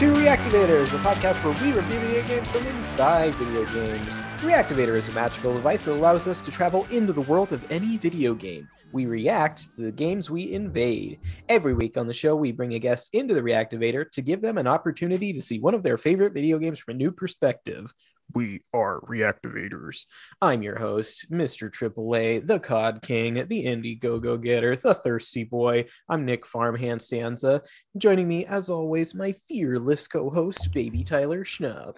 to Reactivators, a podcast where we review video games from inside video games. Reactivator is a magical device that allows us to travel into the world of any video game. We react to the games we invade. Every week on the show, we bring a guest into the Reactivator to give them an opportunity to see one of their favorite video games from a new perspective. We are Reactivators. I'm your host, Mr. AAA, the COD King, the Indie Go Go Getter, the Thirsty Boy. I'm Nick Farmhand Stanza. Joining me, as always, my fearless co host, Baby Tyler Schnupp.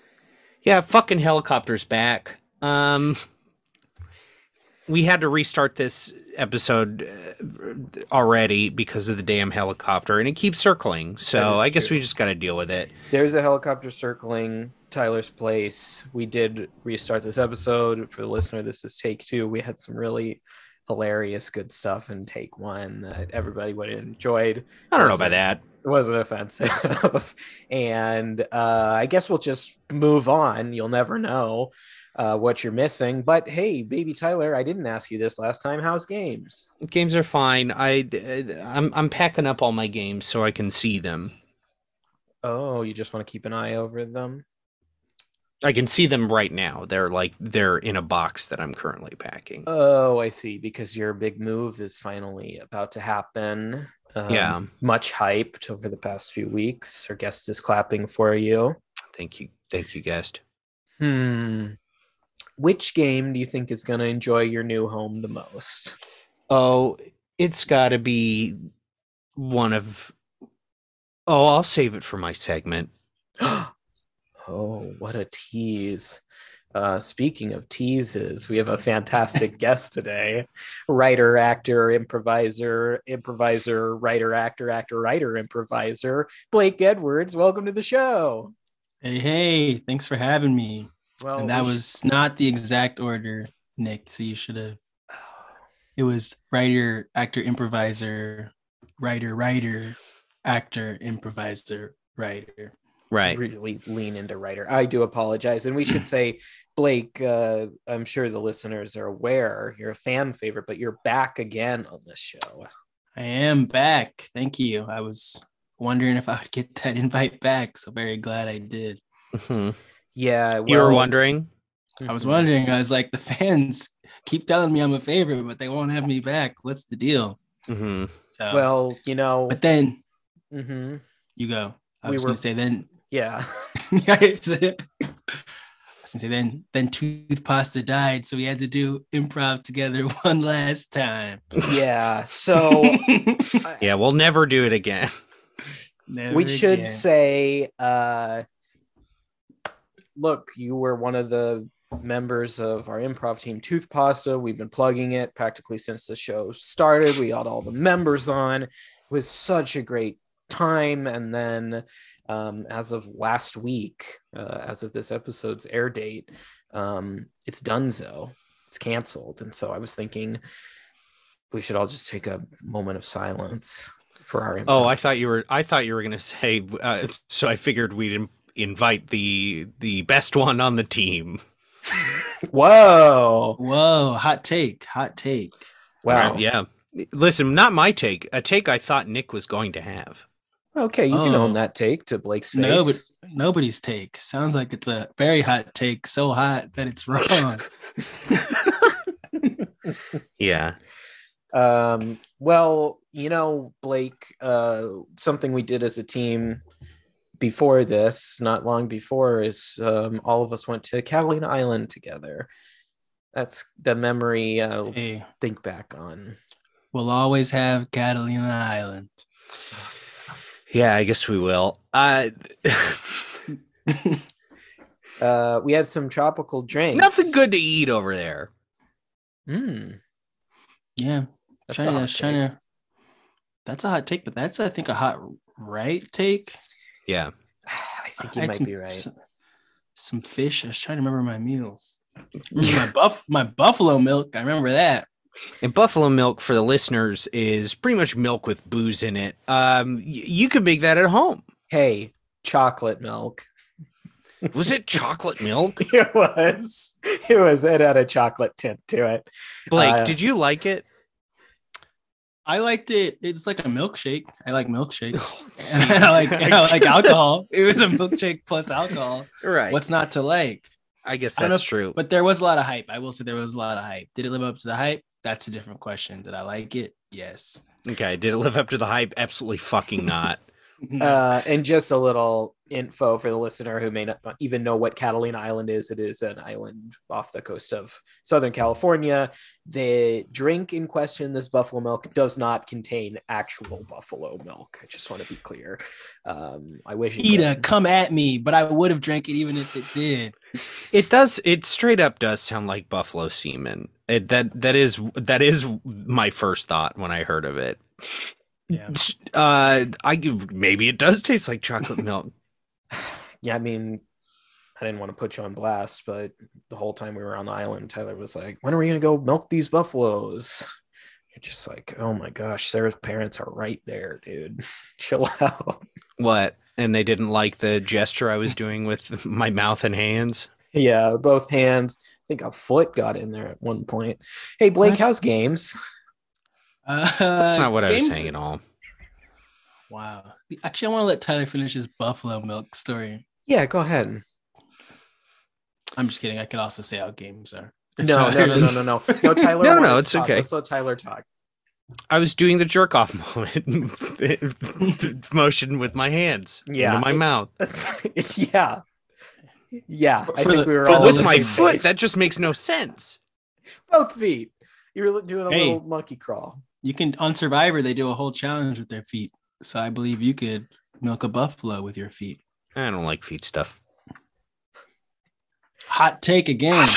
Yeah, fucking helicopters back. Um, we had to restart this episode uh, already because of the damn helicopter, and it keeps circling. So I guess true. we just got to deal with it. There's a helicopter circling Tyler's place. We did restart this episode. For the listener, this is take two. We had some really hilarious, good stuff in take one that everybody would have enjoyed. I don't know about that. It wasn't offensive. and uh, I guess we'll just move on. You'll never know uh, what you're missing. But hey, baby Tyler, I didn't ask you this last time. How's games? Games are fine. I I'm I'm packing up all my games so I can see them. Oh, you just want to keep an eye over them? I can see them right now. They're like they're in a box that I'm currently packing. Oh, I see. Because your big move is finally about to happen. Um, Yeah. Much hyped over the past few weeks. Our guest is clapping for you. Thank you, thank you, guest. Hmm. Which game do you think is going to enjoy your new home the most? Oh, it's got to be one of. Oh, I'll save it for my segment. oh, what a tease. Uh, speaking of teases, we have a fantastic guest today writer, actor, improviser, improviser, writer, actor, actor, writer, improviser, Blake Edwards. Welcome to the show. Hey, hey, thanks for having me. Well, and that we was not the exact order, Nick. So you should have. It was writer, actor, improviser, writer, writer, actor, improviser, writer. Right. really lean into writer. I do apologize. And we should say, Blake, uh, I'm sure the listeners are aware you're a fan favorite, but you're back again on this show. I am back. Thank you. I was wondering if I would get that invite back. So very glad I did. Mhm. Yeah. you were wondering. I was Mhm. wondering, I was like, the fans keep telling me I'm a favorite, but they won't have me back. What's the deal? hmm So, Well, you know, but then mhm, you go. I We was were- gonna say then yeah. Yeah, it's- I was gonna say then then Tooth Pasta died, so we had to do improv together one last time. Yeah. So Yeah, we'll never do it again. Never we should again. say, uh, look, you were one of the members of our improv team, Tooth Pasta. We've been plugging it practically since the show started. We got all the members on. It was such a great time. And then, um, as of last week, uh, as of this episode's air date, um, it's Dunzo. It's canceled. And so I was thinking we should all just take a moment of silence for our. Oh, I thought you were. I thought you were going to say. Uh, so I figured we'd invite the the best one on the team. Whoa! Whoa, hot take, hot take. Wow. Right, yeah. Listen, not my take. A take I thought Nick was going to have. Okay, you can Oh. own that take to Blake's face. No, but nobody's take. Sounds like it's a very hot take, so hot that it's wrong. Yeah. um, well, you know, Blake, uh, something we did as a team before this, not long before, is um, all of us went to Catalina Island together. That's the memory I'll hey, think back on. we'll always have Catalina Island. Yeah, I guess we will. Uh, Uh, we had some tropical drinks. nothing good to eat over there. Mm, Yeah, that's trying a hot was trying. That's a hot take, but that's I think a hot right take. Yeah. I think you I might some, be right. Some, some fish. I was trying to remember my meals. Remember my buff my buffalo milk. I remember that. And buffalo milk for the listeners is pretty much milk with booze in it. Um, y- you could make that at home. Hey, chocolate milk. Was it chocolate milk? It was. It was. It had a chocolate tint to it. Blake, Uh, did you like it? I liked it. It's like a milkshake. I like milkshakes. See, I like I like alcohol. It was a milkshake plus alcohol. right. What's not to like? I guess I that's know true. But there was a lot of hype. I will say there was a lot of hype. Did it live up to the hype? That's a different question. Did I like it? Yes. okay, did it live up to the hype? Absolutely fucking not. Uh, and just a little info for the listener who may not even know what Catalina Island is. It is an island off the coast of Southern California. The drink in question, this buffalo milk, does not contain actual buffalo milk. I just want to be clear. Um, I wish it Ida, did. come at me, but I would have drank it even if it did. It does. It straight up does sound like buffalo semen. It, that that is that is my first thought when I heard of it. Yeah. Uh, I give maybe it does taste like chocolate milk. Yeah, I mean, I didn't want to put you on blast, but the whole time we were on the island, Tyler was like, "When are we gonna go milk these buffaloes?" You're just like, "Oh my gosh, Sarah's parents are right there, dude. Chill out." What? And they didn't like the gesture I was doing with my mouth and hands. Yeah, both hands. I think a foot got in there at one point. Hey, Blake, What? how's games? Uh, That's not what I was saying at all. Wow. Actually, I want to let Tyler finish his buffalo milk story. Yeah, go ahead. I'm just kidding. I could also say how games are. No, no, Tyler- no, no, no, no. No, Tyler. No, no, no, it's talk. okay. Let's let Tyler talk. I was doing the jerk off moment motion with my hands Yeah. into my mouth. yeah. Yeah, I For think the- we were all With my foot, page. that just makes no sense. both feet. You were doing a Hey. little monkey crawl. You can on Survivor they do a whole challenge with their feet. So I believe you could milk a buffalo with your feet. I don't like feet stuff. Hot take again.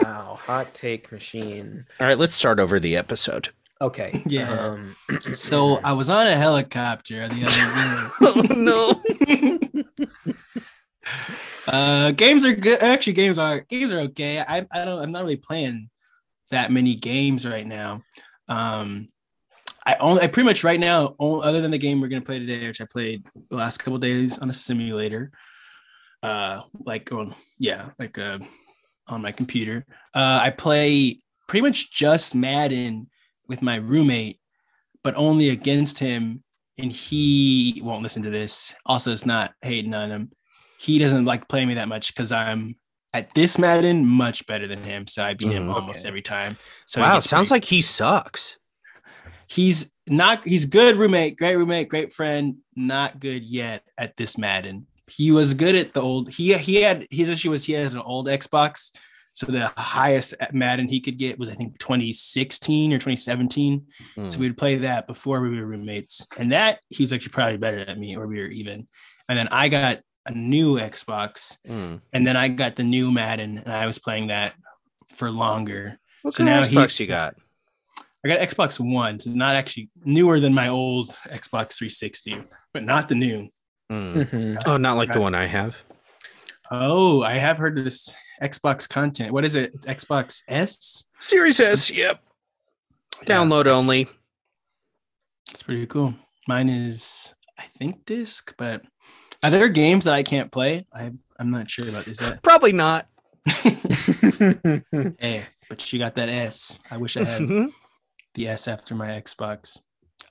Wow, hot take machine. All right, let's start over the episode. Okay. Yeah. Um, so I was on a helicopter the other day. Oh no. Uh, games are good. Actually, games are games are okay. I I don't. I'm not really playing that many games right now. Um, I only. I pretty much right now, o- other than the game we're gonna play today, which I played the last couple days on a simulator. Uh, like on yeah, like uh, on my computer. Uh, I play pretty much just Madden with my roommate, but only against him. And he won't listen to this. Also, it's not hating on him he doesn't like playing me that much because I'm at this Madden much better than him. So I beat him Mm, almost every time. So wow, sounds pretty- like he sucks. he's not he's good roommate, great roommate, great friend, not good yet at this Madden. He was good at the old he he had his issue was he had an old Xbox. So the highest Madden he could get was I think 2016 or 2017. Hmm. So we'd play that before we were roommates. And that he was actually probably better at me or we were even. And then I got a new Xbox Hmm. and then I got the new Madden and I was playing that for longer. What So kind now of Xbox you got? I got Xbox One, so not actually newer than my old Xbox 360, but not the new. Mhm. Oh, not like the one I have. Oh, I have heard of this Xbox content. What is it? It's Xbox S. Series S, yep. Download only. It's pretty cool. Mine is, I think, disc, but are there games that I can't play? I I'm not sure about. Is that? Probably not. hey, but you got that S. I wish I had Mhm. the S after my Xbox.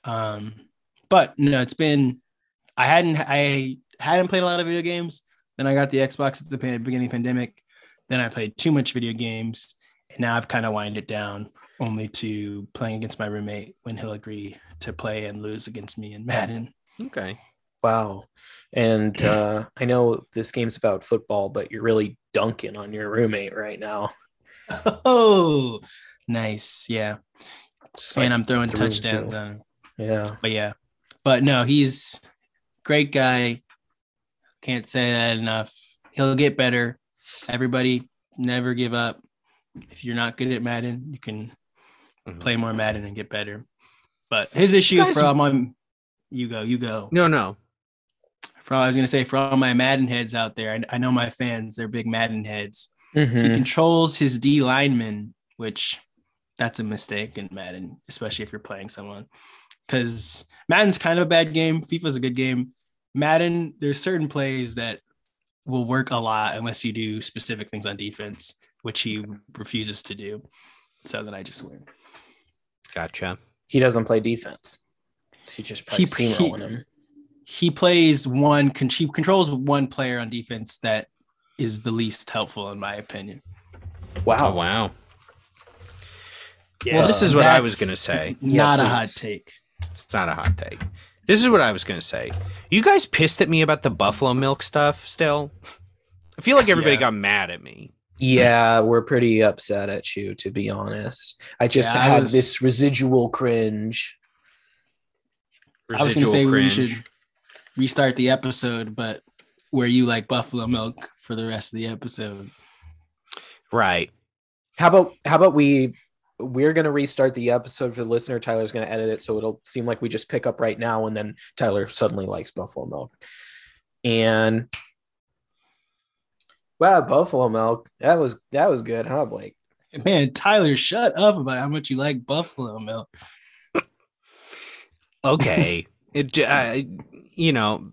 Um, but no, it's been I hadn't I hadn't played a lot of video games. Then I got the Xbox at the beginning of the pandemic. Then I played too much video games, and now I've kind of winded it down only to playing against my roommate when he'll agree to play and lose against me in Madden. okay. Wow. And uh, I know this game's about football, but you're really dunking on your roommate right now. Oh, nice, yeah. Just and like I'm throwing touchdowns on yeah. but yeah but no he's great guy can't say that enough he'll get better everybody never give up if you're not good at madden you can Mhm. play more madden and get better but his issue Guys- for all my you go you go No, no. For all i was going to say for all my madden heads out there I, I know my fans they're big madden heads he Mhm. controls his d lineman which that's a mistake in madden especially if you're playing someone because Madden's kind of a bad game. FIFA's a good game. Madden, there's certain plays that will work a lot unless you do specific things on defense, which he refuses to do. So then I just win. Gotcha. He doesn't play defense. He just He- plays he- steamrolling him. He plays one. con- He controls one player on defense that is the least helpful, in my opinion. Oh Wow. wow. Yeah, well, this is what I was gonna say. Not Yeah, a hot take. It's not a hot take. This is what I was gonna say. You guys pissed at me about the buffalo milk stuff still? I feel like everybody Yeah. got mad at me. Yeah, we're pretty upset at you, to be honest. I just Yeah, I had was- this residual cringe. I was going to Residual say we should restart the episode, but where you like buffalo milk for the rest of the episode. Right. How about how about we we're gonna restart the episode for the listener. Tyler's gonna edit it so it'll seem like we just pick up right now, and then Tyler suddenly likes buffalo milk. And wow, buffalo milk. That was that was good, huh, Blake? Man, Tyler, shut up about how much you like buffalo milk. Okay. it j- uh, you know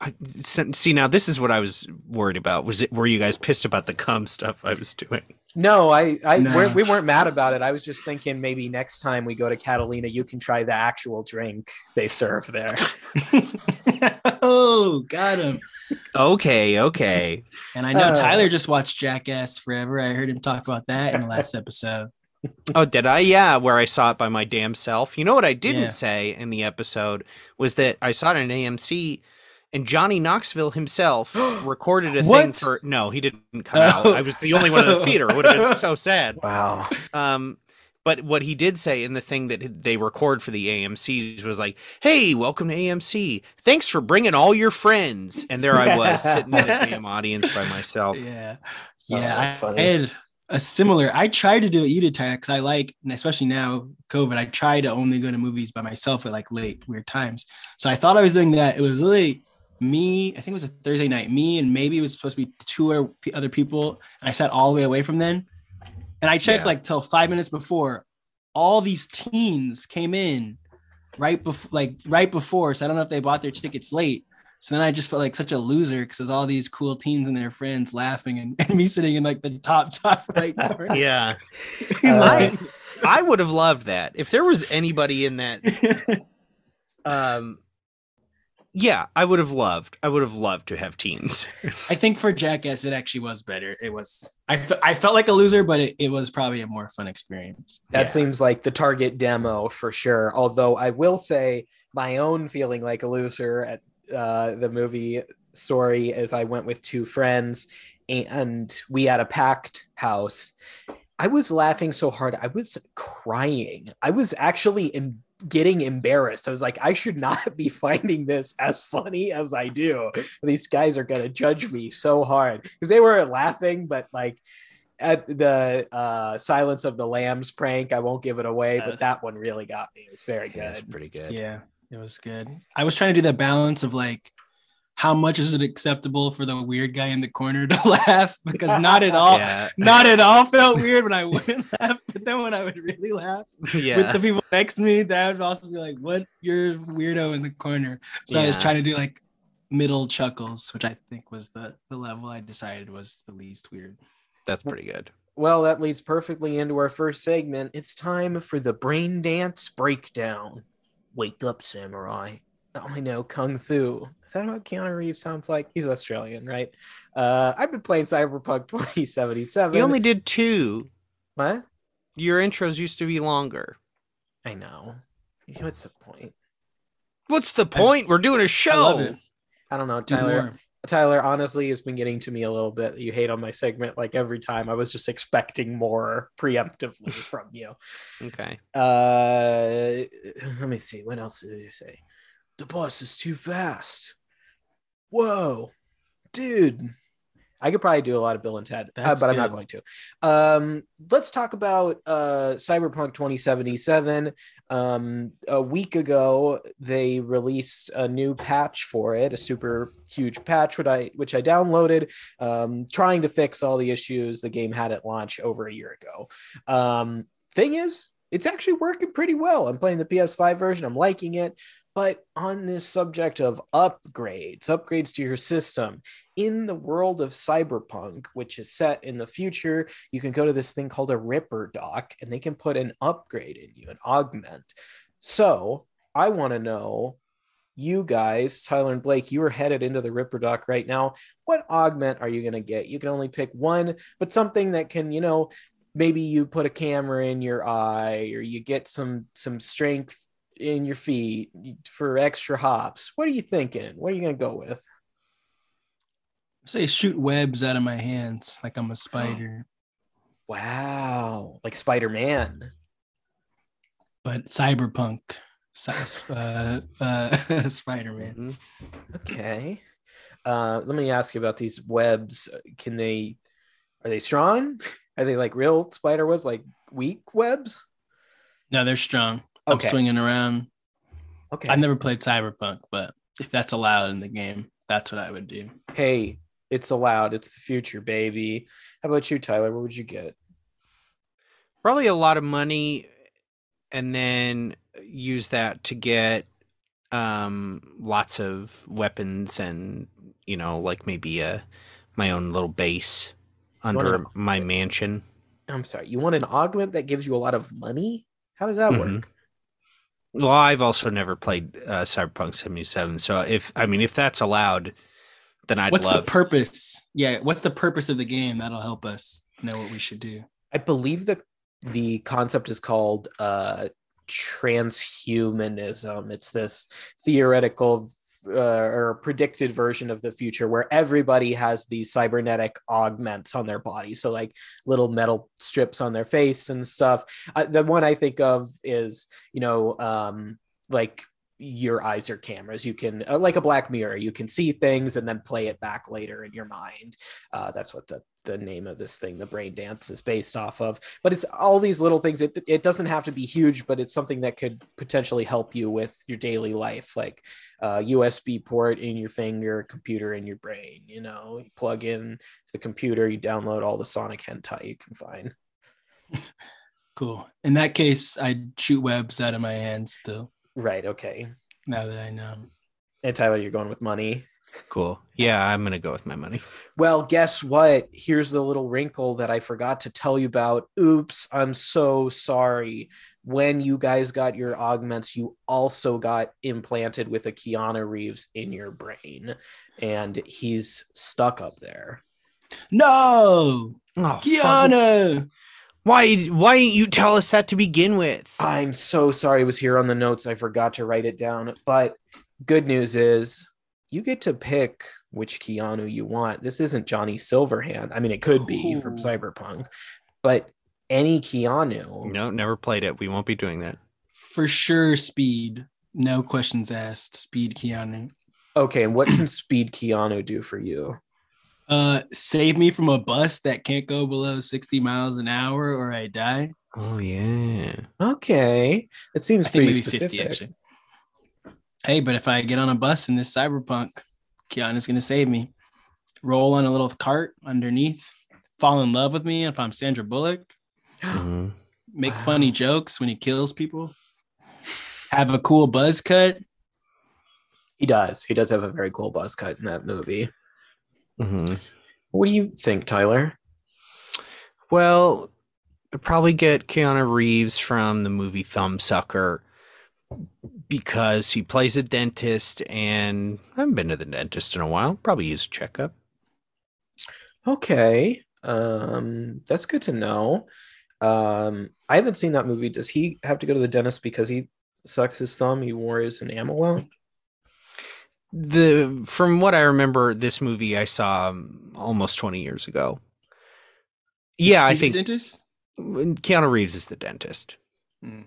I, see now this is what I was worried about. Was it were you guys pissed about the cum stuff I was doing? No, I, I No. We're, we weren't mad about it. I was just thinking maybe next time we go to Catalina, you can try the actual drink they serve there. oh, got him. Okay, okay. And I know Uh. Tyler just watched Jackass Forever. I heard him talk about that in the last episode. Oh, did I? Yeah, where I saw it by my damn self. You know what I didn't Yeah. say in the episode was that I saw it in AMC and Johnny Knoxville himself recorded a thing for no, he didn't come out. Oh. I was the only one in the theater. It would have been so sad. Wow. Um but what he did say in the thing that they record for the AMCs was like, "Hey, welcome to AMC. Thanks for bringing all your friends." And there I was sitting in the damn audience by myself. Yeah. Oh, Yeah. that's I, funny. I had a similar, I tried to do did, Tyler, because I like, and especially now, COVID, I try to only go to movies by myself at like late, weird times. So I thought I was doing that. It was really me, I think it was a Thursday night, me and maybe it was supposed to be two or other people. And I sat all the way away from them. And I checked Yeah. like till five minutes before, all these teens came in right before, like right before. So I don't know if they bought their tickets late. So then I just felt like such a loser because there's all these cool teens and their friends laughing and, and me sitting in like the top top right corner. Yeah. Uh, I would have loved that. If there was anybody in that um yeah, I would have loved. I would have loved to have teens. I think for Jackass, it actually was better. It was I, fe- I felt like a loser, but it, it was probably a more fun experience. That Yeah. seems like the target demo for sure. Although I will say my own feeling like a loser at uh, the movie story is I went with two friends and we had a packed house. I was laughing so hard, I was crying. I was actually in, getting embarrassed. I was like, I should not be finding this as funny as I do. These guys are gonna judge me so hard because they were laughing, but like at the uh, Silence of the Lambs prank, I won't give it away, Yes. but that one really got me. It was very good. That's pretty good. Yeah, it was good. I was trying to do that balance of like how much is it acceptable for the weird guy in the corner to laugh because not at all Yeah. not at all felt weird when I wouldn't laugh, but then when I would really laugh Yeah. with the people next to me, that would also be like, "What? You're weirdo in the corner." So I was trying to do like middle chuckles, which I think was the the level I decided was the least weird. That's pretty good. Well, that leads perfectly into our first segment. It's time for the brain dance breakdown. Wake up, samurai. I know Kung Fu. Is that what Keanu Reeves sounds like? He's Australian, right? Uh, I've been playing Cyberpunk 2077. You only did two. what? Your intros used to be longer. I know. What's the point? What's the point? We're doing a show. I. I don't know, Do Tyler. Tyler, honestly, it's been getting to me a little bit. You hate on my segment like every time. I was just expecting more preemptively from you. Okay. Uh, let me see. What else did he say? The bus is too fast. Whoa, dude. I could probably do a lot of Bill and Ted, uh, but I'm not going to. Um, let's talk about uh, Cyberpunk 2077. Um, a week ago, they released a new patch for it, a super huge patch, which I which I downloaded, um, trying to fix all the issues the game had at launch over a year ago. Um, thing is, it's actually working pretty well. I'm playing the PS5 version. I'm liking it. But on this subject of upgrades, upgrades to your system, in the world of cyberpunk, which is set in the future, you can go to this thing called a Ripperdoc and they can put an upgrade in you, an augment. So I want to know you guys, Tyler and Blake, you are headed into the Ripperdoc right now. What augment are you going to get? You can only pick one, but something that can, you know, maybe you put a camera in your eye or you get some some strength in your feet for extra hops. What are you thinking? What are you going to go with? Say shoot webs out of my hands like I'm a spider. wow, like Spider-Man. But cyberpunk uh, uh, Spider-Man. Mm-hmm. Okay. Uh, let me ask you about these webs. Can they are they strong? Are they like real spider webs, like weak webs? No, they're strong. Okay. I'm swinging around. Okay. I've never played Cyberpunk, but if that's allowed in the game, that's what I would do. Hey, it's allowed. It's the future, baby. How about you, Tyler? What would you get? Probably a lot of money and then use that to get um lots of weapons and you know like maybe a my own little base under an, my mansion i'm sorry you want an augment that gives you a lot of money how does that mm-hmm. work well i've also never played uh, cyberpunk 77 so if i mean if that's allowed then i'd what's love... the purpose yeah what's the purpose of the game that'll help us know what we should do i believe the the concept is called uh transhumanism. It's this theoretical uh, or predicted version of the future where everybody has these cybernetic augments on their body. So, like little metal strips on their face and stuff. Uh, the one I think of is, you know, um, like your eyes are cameras. You can, uh, like a black mirror, you can see things and then play it back later in your mind. Uh, that's what the the name of this thing, the brain dance, is based off of. But it's all these little things. It it doesn't have to be huge, but it's something that could potentially help you with your daily life, like a USB port in your finger, computer in your brain. You know, you plug in the computer, you download all the Sonic hentai you can find. Cool. In that case, I'd shoot webs out of my hands still. Right. Okay. Now that I know. And Tyler, you're going with money. Cool. Yeah, I'm gonna go with my money. Well, guess what? Here's the little wrinkle that I forgot to tell you about. Oops, I'm so sorry. When you guys got your augments, you also got implanted with a Keanu Reeves in your brain, and he's stuck up there. No, oh, Keanu. Fuck. Why why didn't you tell us that to begin with? I'm so sorry it was here on the notes. I forgot to write it down. But good news is you get to pick which Keanu you want. This isn't Johnny Silverhand. I mean, it could be Ooh. from Cyberpunk, but any Keanu. No, never played it. We won't be doing that. For sure, speed. No questions asked. Speed Keanu. Okay, and what can Speed Keanu do for you? Uh, save me from a bus that can't go below 60 miles an hour or I die. Oh yeah. Okay. It seems pretty specific. 50, hey, but if I get on a bus in this cyberpunk, Keanu's gonna save me. Roll on a little cart underneath, fall in love with me if I'm Sandra Bullock. Mm-hmm. Make wow. funny jokes when he kills people. Have a cool buzz cut. He does. He does have a very cool buzz cut in that movie. Mm-hmm. What do you think, Tyler? Well, I'd probably get Keanu Reeves from the movie Thumbsucker because he plays a dentist, and I haven't been to the dentist in a while. Probably use a checkup. Okay, um, that's good to know. Um, I haven't seen that movie. Does he have to go to the dentist because he sucks his thumb? He wore his enamel out the from what I remember, this movie I saw um, almost twenty years ago. Yeah, I think dentist. Keanu Reeves is the dentist, hmm.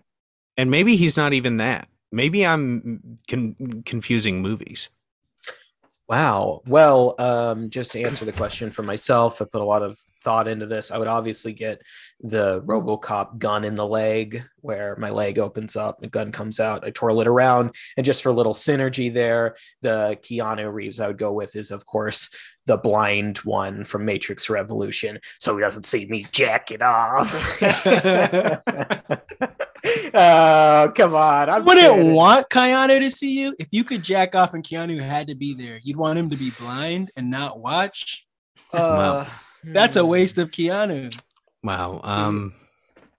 and maybe he's not even that. Maybe I'm con- confusing movies. Wow. Well, um, just to answer the question for myself, I put a lot of thought into this. I would obviously get the Robocop gun in the leg, where my leg opens up, a gun comes out, I twirl it around, and just for a little synergy there, the Keanu Reeves I would go with is, of course, the blind one from Matrix Revolution, so he doesn't see me jack it off. Oh, come on. I I wouldn't want Keanu to see you. If you could jack off and Keanu had to be there, you'd want him to be blind and not watch. Uh, That's a waste of Keanu. Wow. Um,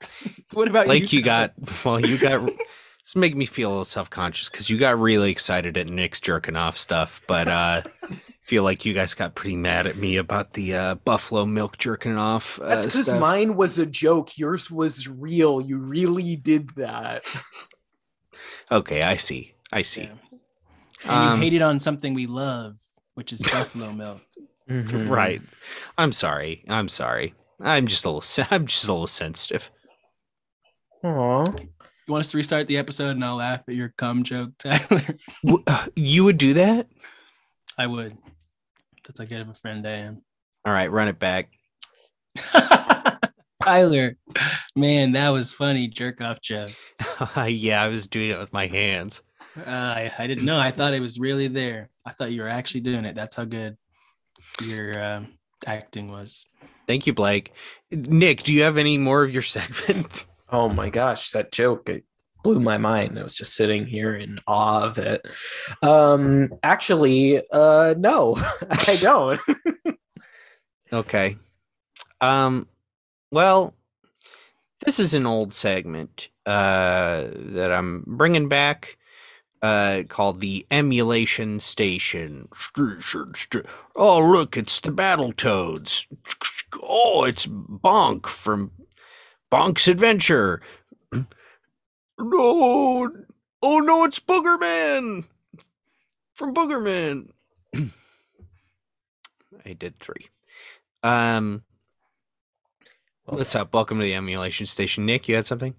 What about like you Tyler? got well, you got. This make me feel a little self conscious because you got really excited at Nick's jerking off stuff, but uh, feel like you guys got pretty mad at me about the uh, buffalo milk jerking off. Uh, That's because mine was a joke. Yours was real. You really did that. Okay, I see. I see. Yeah. And Um, you hated on something we love, which is buffalo milk. Mm-hmm. Right. I'm sorry. I'm sorry. I'm just a little. I'm just a little sensitive. Aw. You want us to restart the episode and I'll laugh at your cum joke, Tyler? Uh, You would do that? I would. That's how good of a friend I am. All right, run it back. Tyler, man, that was funny. Jerk off joke. yeah, I was doing it with my hands. Uh, I, I didn't know. I thought it was really there. I thought you were actually doing it. That's how good your um, acting was. Thank you, Blake. Nick, do you have any more of your segment? Oh my gosh, that joke it blew my mind. I was just sitting here in awe of it. Um, actually, uh, no, I don't. Okay. Um well, this is an old segment uh that I'm bringing back uh called the emulation station. Oh, look, it's the Battletoads. Oh, it's Bonk from Bonk's Adventure. No. Oh no, it's Boogerman from Boogerman. I did 3. Um, what's up? Welcome to the emulation station. Nick, you had something?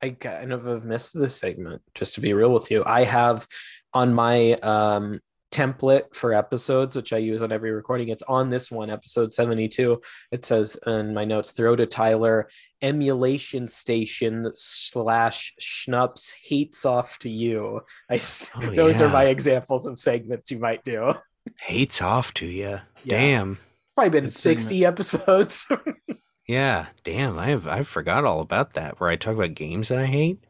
I kind of have missed this segment, just to be real with you. I have on my um, template for episodes, which I use on every recording, it's on this one, episode 72. It says in my notes, throw to Tyler, emulation station slash schnups hates off to you. I, Oh, those are my examples of segments you might do. Hates off to you. Yeah. Damn. Probably been Good segment. 60 episodes. Yeah. Damn. I have I forgot all about that. Where I talk about games that I hate.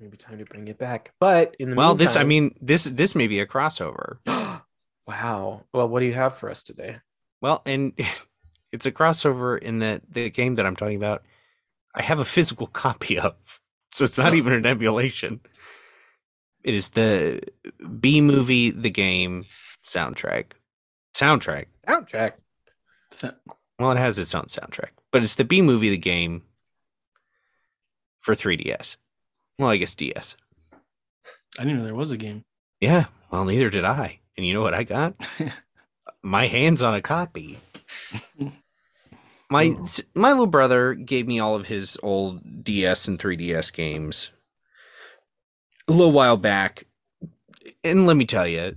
Maybe time to bring it back. But in the Well, this I mean this this may be a crossover. wow. Well, what do you have for us today? Well, and it's a crossover in that the game that I'm talking about, I have a physical copy of. So it's not even an emulation. It is the B movie the game soundtrack. Soundtrack. Soundtrack. So, Well, it has its own soundtrack, but it's the B movie the game for 3DS. Well, I guess DS. I didn't know there was a game. Yeah, well, neither did I. And you know what I got? My hands on a copy. My my little brother gave me all of his old DS and 3DS games a little while back. And let me tell you,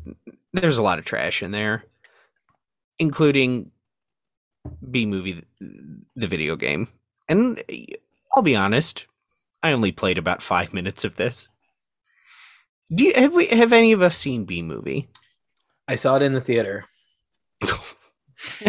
there's a lot of trash in there, including B movie the video game. And eh, I'll be honest, I only played about 5 minutes of this. Do you have we have any of us seen B movie? I saw it in the theater.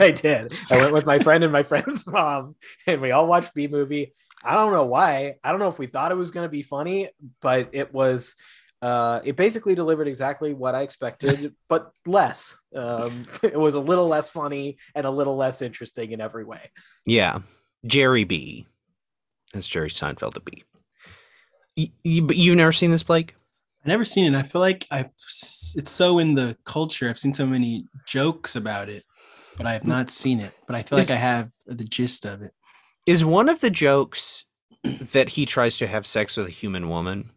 I did. I went with my friend and my friend's mom, and we all watched B movie. I don't know why. I don't know if we thought it was going to be funny, but it was. Uh, it basically delivered exactly what I expected, but less. Um, it was a little less funny and a little less interesting in every way. Yeah, Jerry B. That's Jerry Seinfeld to B. You, you, but you've never seen this, Blake? I never seen it. I feel like I've it's so in the culture. I've seen so many jokes about it, but I have not seen it. But I feel Is- like I have the gist of it. Is one of the jokes that he tries to have sex with a human woman?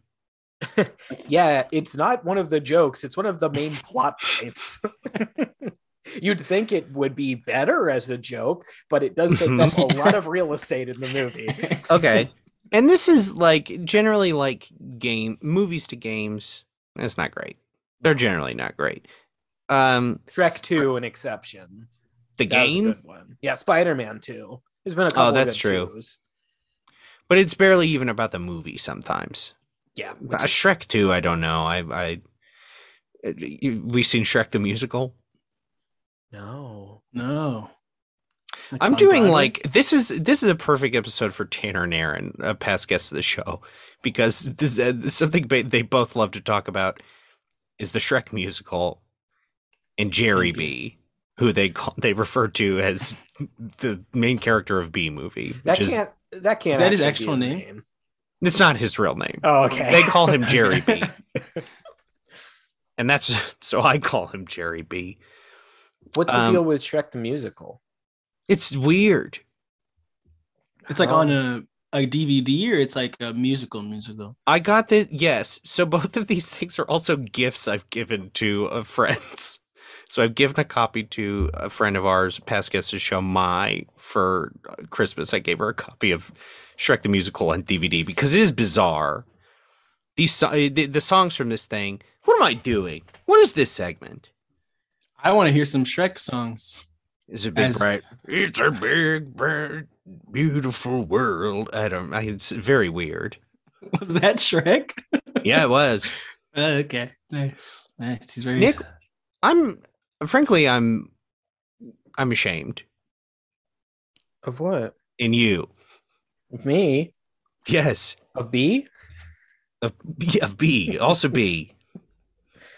Yeah, it's not one of the jokes, it's one of the main plot points. You'd think it would be better as a joke, but it does take up a lot of real estate in the movie. Okay. and this is like generally like game movies to games. It's not great. They're generally not great. Um, Shrek 2, an exception. the That was a game, good one. Yeah, Spider Man 2. There's been a couple Oh, that's good true. twos. but it's barely even about the movie sometimes. Yeah. Uh, which Shrek 2, I don't know. I I uh, you- we seen Shrek the musical. No. No. Like I'm doing Broadway? like this is this is a perfect episode for Tanner and Aaron, a past guest of the show, because this uh, something ba- they both love to talk about is the Shrek musical and Jerry B, who they call they refer to as the main character of B movie, which That is can't. That can't. Is that his actually be actual name? it's not his real name. Oh, okay. They call him Jerry B, and that's so I call him Jerry B. What's the um, deal with Shrek the musical? It's weird. It's like Oh. on a a DVD or it's like a musical musical. I got the yes. So both of these things are also gifts I've given to uh, friends. So I've given a copy to a friend of ours, past guest of the show, my for uh, Christmas. I gave her a copy of Shrek the Musical on DVD because it is bizarre. These uh, the, the songs from this thing. What am I doing? What is this segment? I want to hear some Shrek songs. Is it big As- bright? It's a big, bright, beautiful world. I don't. I, it's very weird. Was that Shrek? Yeah, it was. Oh, okay, nice, nice. He's very Nick, I'm frankly I'm I'm ashamed Of what? in you. Of me? Yes. Of B? Of, B. of B. Also B.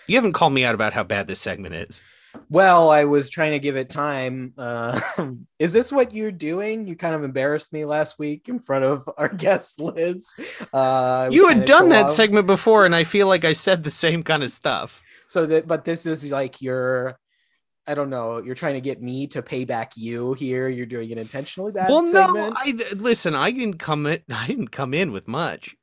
You haven't called me out about how bad this segment is. Well, I was trying to give it time. Uh, is this what you're doing? You kind of embarrassed me last week in front of our guest Liz. Uh, You had done that segment before, and I feel like I said the same kind of stuff. So that, but this is like your, I don't know. You're trying to get me to pay back you here. You're doing an intentionally bad well, no, segment. I listen. I didn't come. In, I didn't come in with much.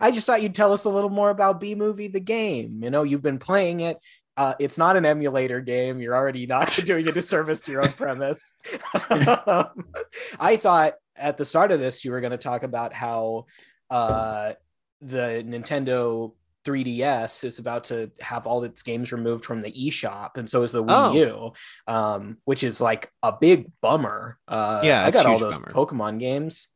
I just thought you'd tell us a little more about B movie the game. You know, you've been playing it. Uh, it's not an emulator game. You're already not doing a disservice to your own premise. I thought at the start of this you were going to talk about how uh, the Nintendo 3DS is about to have all its games removed from the eShop, and so is the Wii Oh. U, um, which is like a big bummer. Uh, Yeah, I got all those bummer. Pokemon games,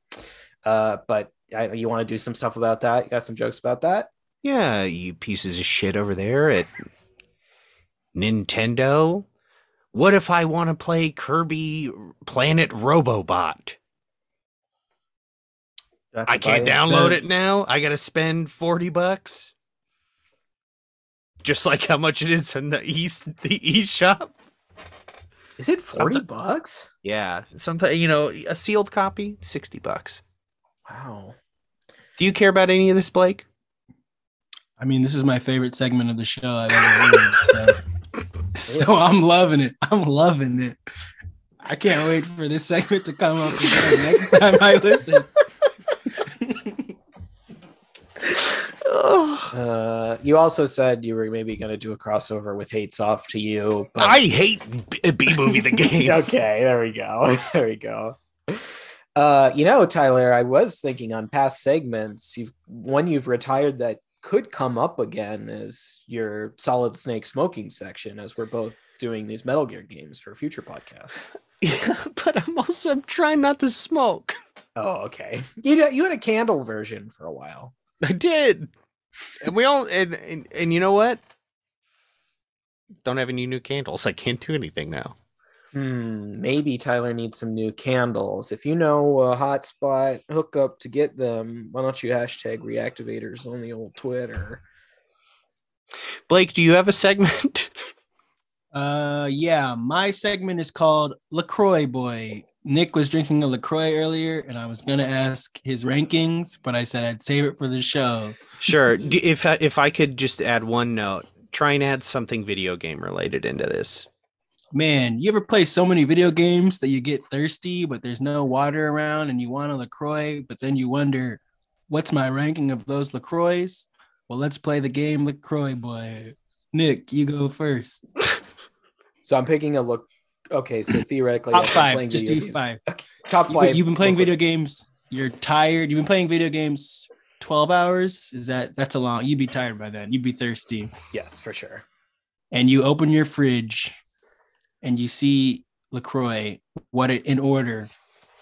uh, but I, you want to do some stuff about that? You got some jokes about that? Yeah, you pieces of shit over there at Nintendo. What if I want to play Kirby Planet Robobot? I can't download it now. I got to spend 40 bucks. Just like how much it is in the East the eShop. Is it forty Something- bucks? Yeah, something you know, a sealed copy, 60 bucks. Wow. Do you care about any of this, Blake? I mean, this is my favorite segment of the show I've ever heard. So, so I'm loving it. I'm loving it. I can't wait for this segment to come up again next time I listen. Uh, you also said you were maybe going to do a crossover with Hates Off to You. but- I hate B movie the game. okay, there we go. There we go. Uh, you know, Tyler, I was thinking on past segments, you've one you've retired that could come up again is your Solid Snake smoking section, as we're both doing these Metal Gear games for future podcasts. Yeah, but I'm also I'm trying not to smoke. Oh, okay. You had- you had a candle version for a while. I did. And we all and, and and you know what? Don't have any new candles. I can't do anything now. Hmm, maybe Tyler needs some new candles. If you know a hotspot hookup to get them, why don't you hashtag reactivators on the old Twitter? Blake, do you have a segment? Uh, yeah, my segment is called LaCroix Boy. Nick was drinking a LaCroix earlier, and I was gonna ask his rankings, but I said I'd save it for the show. sure. If I, if I could just add one note, try and add something video game related into this. Man, you ever play so many video games that you get thirsty, but there's no water around, and you want a LaCroix, but then you wonder, what's my ranking of those LaCroix? Well, let's play the game LaCroix Boy. Nick, you go first. So I'm picking a look. Okay, so theoretically, Top I've five. Just do games. five. Top You, five. you've been playing video games. You're tired. You've been playing video games 12 hours. Is that that's a long? You'd be tired by then. You'd be thirsty. Yes, for sure. And you open your fridge, and you see Lacroix. What it, in order?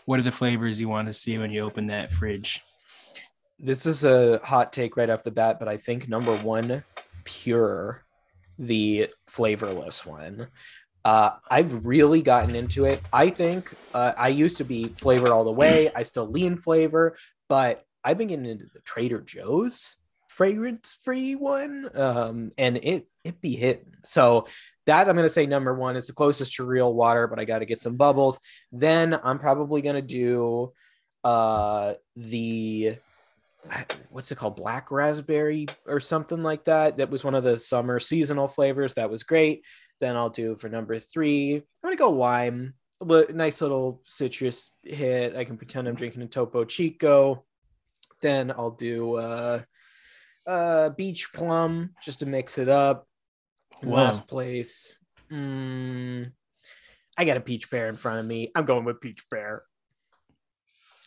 What are the flavors you want to see when you open that fridge? This is a hot take right off the bat, but I think number one, pure, the flavorless one. Uh, I've really gotten into it. I think uh, I used to be flavor all the way. I still lean flavor, but I've been getting into the Trader Joe's fragrance free one, um, and it it be hitting. So that I'm going to say number one is the closest to real water, but I got to get some bubbles. Then I'm probably going to do uh the what's it called? Black raspberry or something like that. That was one of the summer seasonal flavors. That was great. Then i'll do for number three i'm gonna go lime. Nice little citrus hit. I can pretend i'm drinking a topo chico. Then i'll do uh uh beach plum just to mix it up And Wow. last place mm, i got a peach pear in front of me i'm going with peach pear.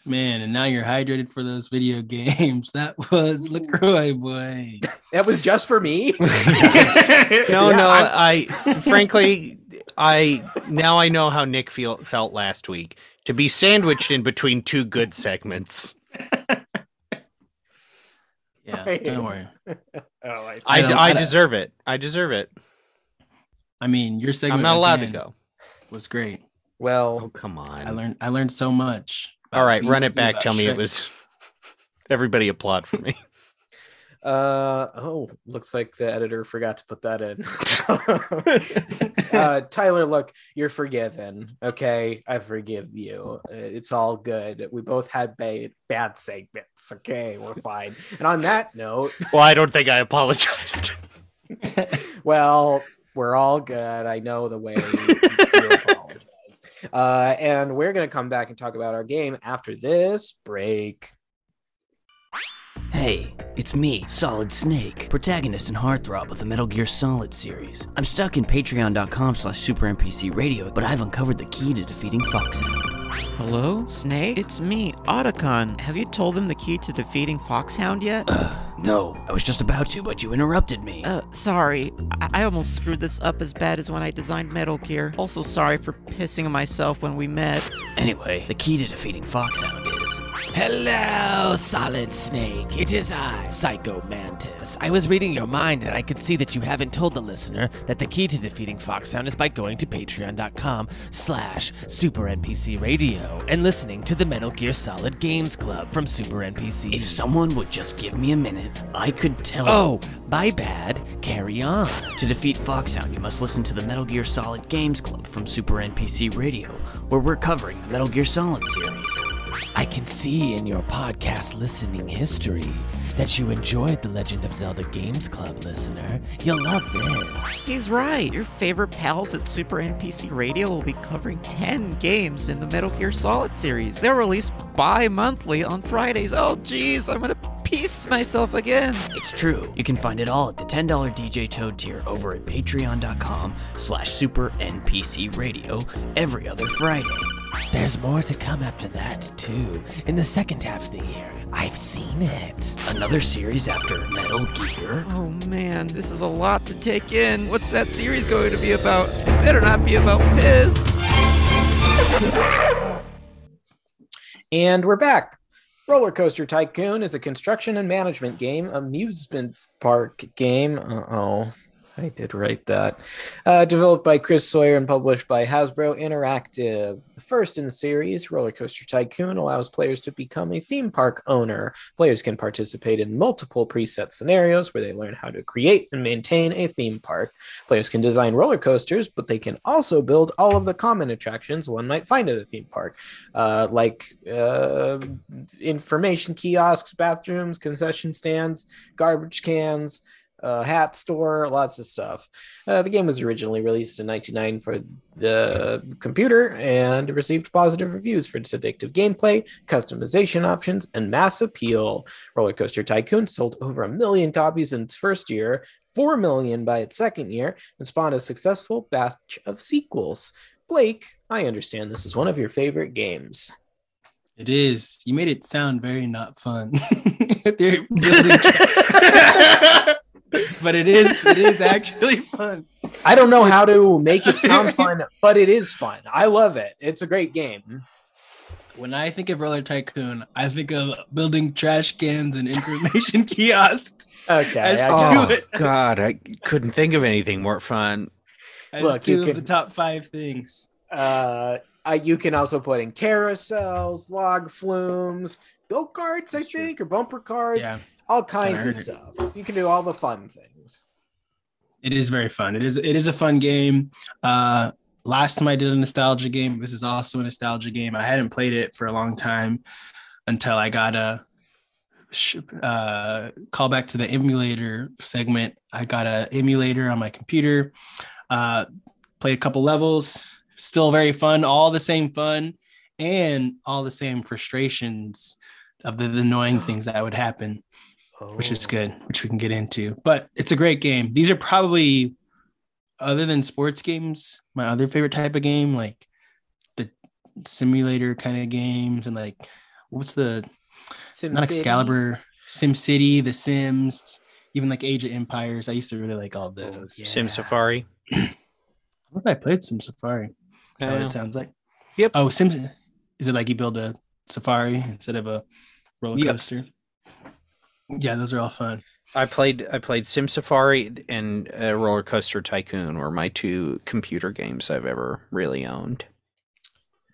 Man, and now you're hydrated for those video games. That was LaCroix boy. that was just for me No, Yeah, no. I'm- I frankly, I now I know how Nick feel felt last week to be sandwiched in between two good segments. Yeah, Right. don't worry. oh, I, I, I, I don't- deserve it. I deserve it. I mean, your segment I'm not allowed to again go. was great. Oh well come on! I learned I learned so much. All about right, being- run it back. about Tell me it was. Everybody applaud for me. Uh oh, looks like the editor forgot to put that in. uh, Tyler, look, you're forgiven. Okay, I forgive you. It's all good. We both had bad bad segments. Okay, we're fine. And on that note, well, I don't think I apologized. well, we're all good. I know the way. Uh, and we're gonna come back and talk about our game after this break. Hey, it's me, Solid Snake, protagonist and heartthrob of the Metal Gear Solid series. I'm stuck in patreon.com slash supernpcradio, but I've uncovered the key to defeating Foxhound. Hello? Snake? It's me, Otacon. Have you told them the key to defeating Foxhound yet? No, I was just about to, but you interrupted me. Uh, sorry. I-, I almost screwed this up as bad as when I designed Metal Gear. Also sorry for pissing myself when we met. Anyway, the key to defeating Foxhound is... Hello, Solid Snake. It is I, Psycho Mantis. I was reading your mind and I could see that you haven't told the listener that the key to defeating Foxhound is by going to patreon.com slash super NPC radio and listening to the Metal Gear Solid Games Club from Super NPC. If someone would just give me a minute, I could tell... Oh, my bad. Carry on. To defeat Foxhound, you must listen to the Metal Gear Solid Games Club from Super NPC Radio, where we're covering the Metal Gear Solid series. I can see in your podcast listening history that you enjoyed the Legend of Zelda Games Club, listener. You'll love this. He's right. Your favorite pals at Super NPC Radio will be covering 10 games in the Metal Gear Solid series. They're released bi monthly on Fridays. Oh, jeez, I'm gonna piece myself again. It's true. You can find it all at the $10 DJ Toad tier over at patreon.com slash super NPC radio every other Friday. There's more to come after that, too. In the second half of the year, I've seen it. Another series after Metal Gear. Oh man, this is a lot to take in. What's that series going to be about? It better not be about piss. And we're back. Roller Coaster Tycoon is a construction and management game, amusement park game. Uh oh, I did write that. Uh, developed by Chris Sawyer and published by Hasbro Interactive. The first in the series, Roller Coaster Tycoon allows players to become a theme park owner. Players can participate in multiple preset scenarios where they learn how to create and maintain a theme park. Players can design roller coasters, but they can also build all of the common attractions one might find at a theme park, uh, like uh, information kiosks, bathrooms, concession stands, garbage cans, uh, hat store, lots of stuff. Uh, the game was originally released in 1999 for the computer and received positive reviews for its addictive gameplay, customization options, and mass appeal. Roller Coaster Tycoon sold over a million copies in its first year, 4 million by its second year, and spawned a successful batch of sequels. Blake, I understand this is one of your favorite games. It is. You made it sound very not fun. They're building- but it is. It is actually fun. I don't know how to make it sound fun, but it is fun. I love it. It's a great game. When I think of Roller Tycoon, I think of building trash cans and information kiosks. Okay. I I saw Oh it. God, I couldn't think of anything more fun. As Look, two of can- the top five things. Uh, uh, you can also put in carousels, log flumes, go karts, I think, or bumper cars, Yeah, all kinds of earn it. stuff. You can do all the fun things. it is very fun. It is it is a fun game. Uh, last time I did a nostalgia game, this is also a nostalgia game. I hadn't played it for a long time until I got a uh, call back to the emulator segment. I got a emulator on my computer. Uh, played a couple levels. Still very fun. All the same fun, and all the same frustrations of the, the annoying things that would happen which is Oh. good, which we can get into. But it's a great game. These are probably, other than sports games, my other favorite type of game, like the simulator kind of games, and like what's the Sim not City. Excalibur, Sim City, The Sims, even like Age of Empires. I used to really like all oh, those. yeah. Sim Safari. I wonder if I played Sim Safari. Is that what it sounds like? Yep. Oh, Sims. Is it like you build a safari instead of a roller Yep. Coaster? Yeah, those are all fun. I played I played Sim Safari and uh, Roller Coaster Tycoon were my two computer games I've ever really owned.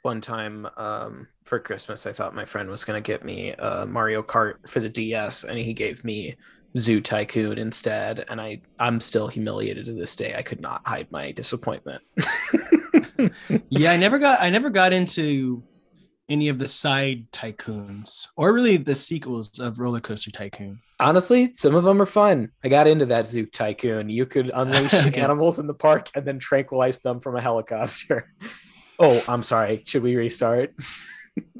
One time um, for Christmas, I thought my friend was going to get me uh, Mario Kart for the DS, and he gave me Zoo Tycoon instead. And I, I'm still humiliated to this day. I could not hide my disappointment. yeah, I never got I never got into any of the side tycoons or really the sequels of Roller Coaster Tycoon. Honestly, some of them are fun. I got into that Zoo Tycoon. You could unleash Okay. animals in the park and then tranquilize them from a helicopter. Oh, I'm sorry. Should we restart?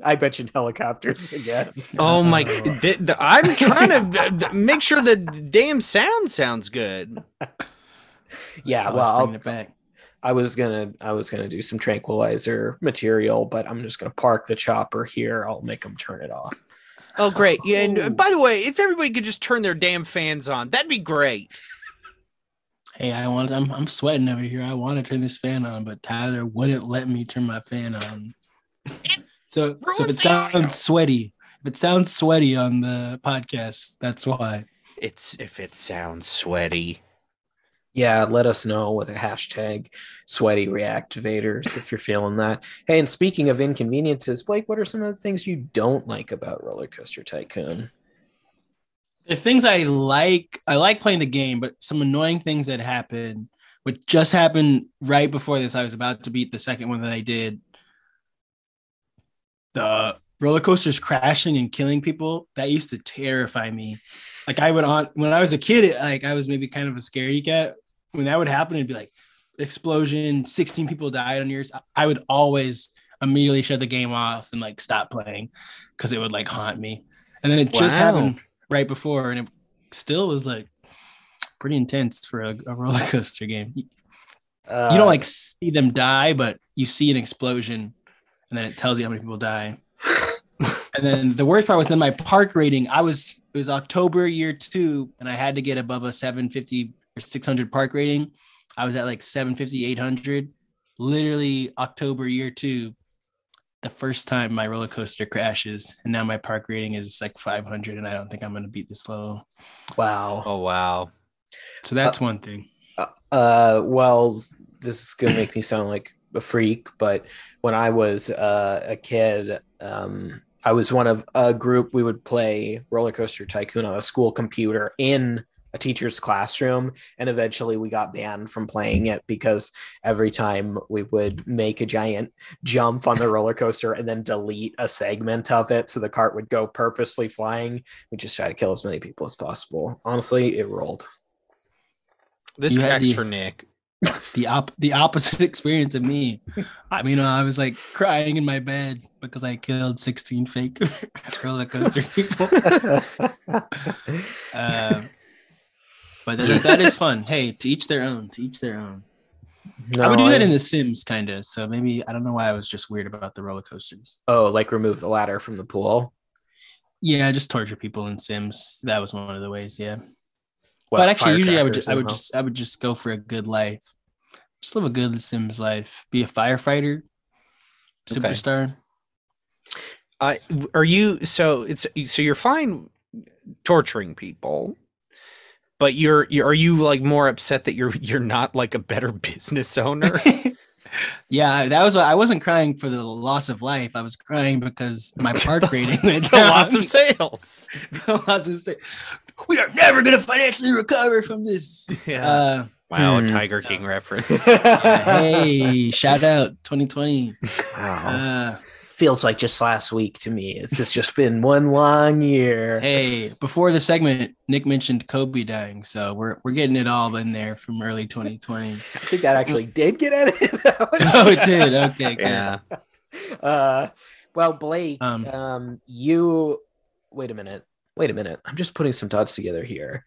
I mentioned helicopters again. Oh my! th- th- I'm trying to make sure the damn sound sounds good. Yeah, Oh, well, let's bring I'll, it back. I was gonna I was gonna do some tranquilizer material, but I'm just gonna park the chopper here. I'll make them turn it off. Oh great! Yeah. And uh, Oh. by the way, if everybody could just turn their damn fans on, that'd be great. Hey, I want I'm I'm sweating over here. I want to turn this fan on, but Tyler wouldn't let me turn my fan on. So, so if it the audio. sounds sweaty, if it sounds sweaty on the podcast, that's why. It's if it sounds sweaty. Yeah, let us know with a hashtag sweaty reactivators if you're feeling that. Hey, and speaking of inconveniences, Blake, what are some of the things you don't like about Roller Coaster Tycoon? The things I like, I like playing the game, but some annoying things that happen, which just happened right before this. I was about to beat the second one that I did. The roller coasters crashing and killing people that used to terrify me. Like I would on when I was a kid, like I was maybe kind of a scaredy cat. When that would happen, it'd be like explosion, 16 people died on yours. I would always immediately shut the game off and like stop playing because it would like haunt me. And then it just happened right before, and it still was like pretty intense for a, a roller coaster game. You Uh, you don't like see them die, but you see an explosion, and then it tells you how many people die. and then the worst part was then my park rating. I was it was October year two, and I had to get above a 750 or 600 park rating. I was at like 750, 800. Literally October year two, the first time my roller coaster crashes, and now my park rating is like 500, and I don't think I'm gonna beat this low. wow. Oh wow! So that's one thing. Uh, well, this is gonna make me sound like a freak, but when I was uh, a kid, um, I was one of a group. We would play Roller Coaster Tycoon on a school computer in a teacher's classroom, and eventually we got banned from playing it because every time we would make a giant jump on the roller coaster and then delete a segment of it, so the cart would go purposefully flying. We just try to kill as many people as possible. Honestly, it rolled. This You track's the- for Nick. the op the opposite experience of me. I mean, I was like crying in my bed because I killed 16 fake roller coaster people. Uh, but that, that is fun. Hey, to each their own. To each their own. I would do that I- in The Sims, kind of. So maybe I don't know why I was just weird about the roller coasters. Oh, like remove the ladder from the pool. Yeah, just torture people in Sims. That was one of the ways. Yeah, What, but actually, usually I would just I would and just I would just go for a good life. Just live a good Sims life. Be a firefighter, Okay. superstar. Uh, are you so? It's so you're fine torturing people. But you're, you're are you like more upset that you're you're not like a better business owner? yeah, that was why I wasn't crying for the loss of life. I was crying because my park rating went the down. loss of sales. The loss of sa- we are never gonna financially recover from this. Yeah. Uh, wow, Hmm. Tiger King reference. hey, shout out 2020. Wow. Uh, Feels like just last week to me. It's just, just been one long year. hey, before the segment, Nick mentioned Kobe dying, so we're we're getting it all in there from early 2020. I think that actually did get edited. oh, it did. Okay, good. yeah. uh well blake um, Um, you wait a minute wait a minute i'm just putting some dots together here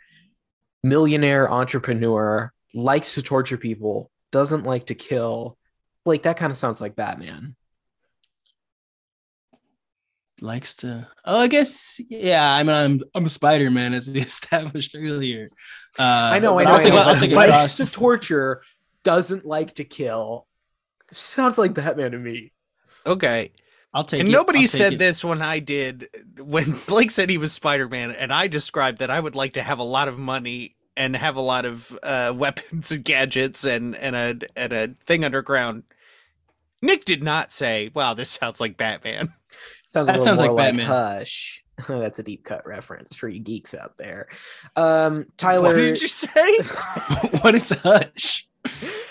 millionaire entrepreneur likes to torture people doesn't like to kill blake that kind of sounds like batman likes to. Oh, I guess yeah. I mean, I'm I'm Spider Man as we established earlier. Uh, i know i but know, I'll take, I know. I'll take it likes to torture doesn't like to kill sounds like batman to me Okay. I'll take and it. nobody take said it. this when I did. When Blake said he was Spider Man, and I described that I would like to have a lot of money and have a lot of uh, weapons and gadgets and and a and a thing underground. Nick did not say, "Wow, this sounds like Batman." Sounds That sounds like more like, Batman. hush that's a deep cut reference for you geeks out there um tyler What did you say? what is hush?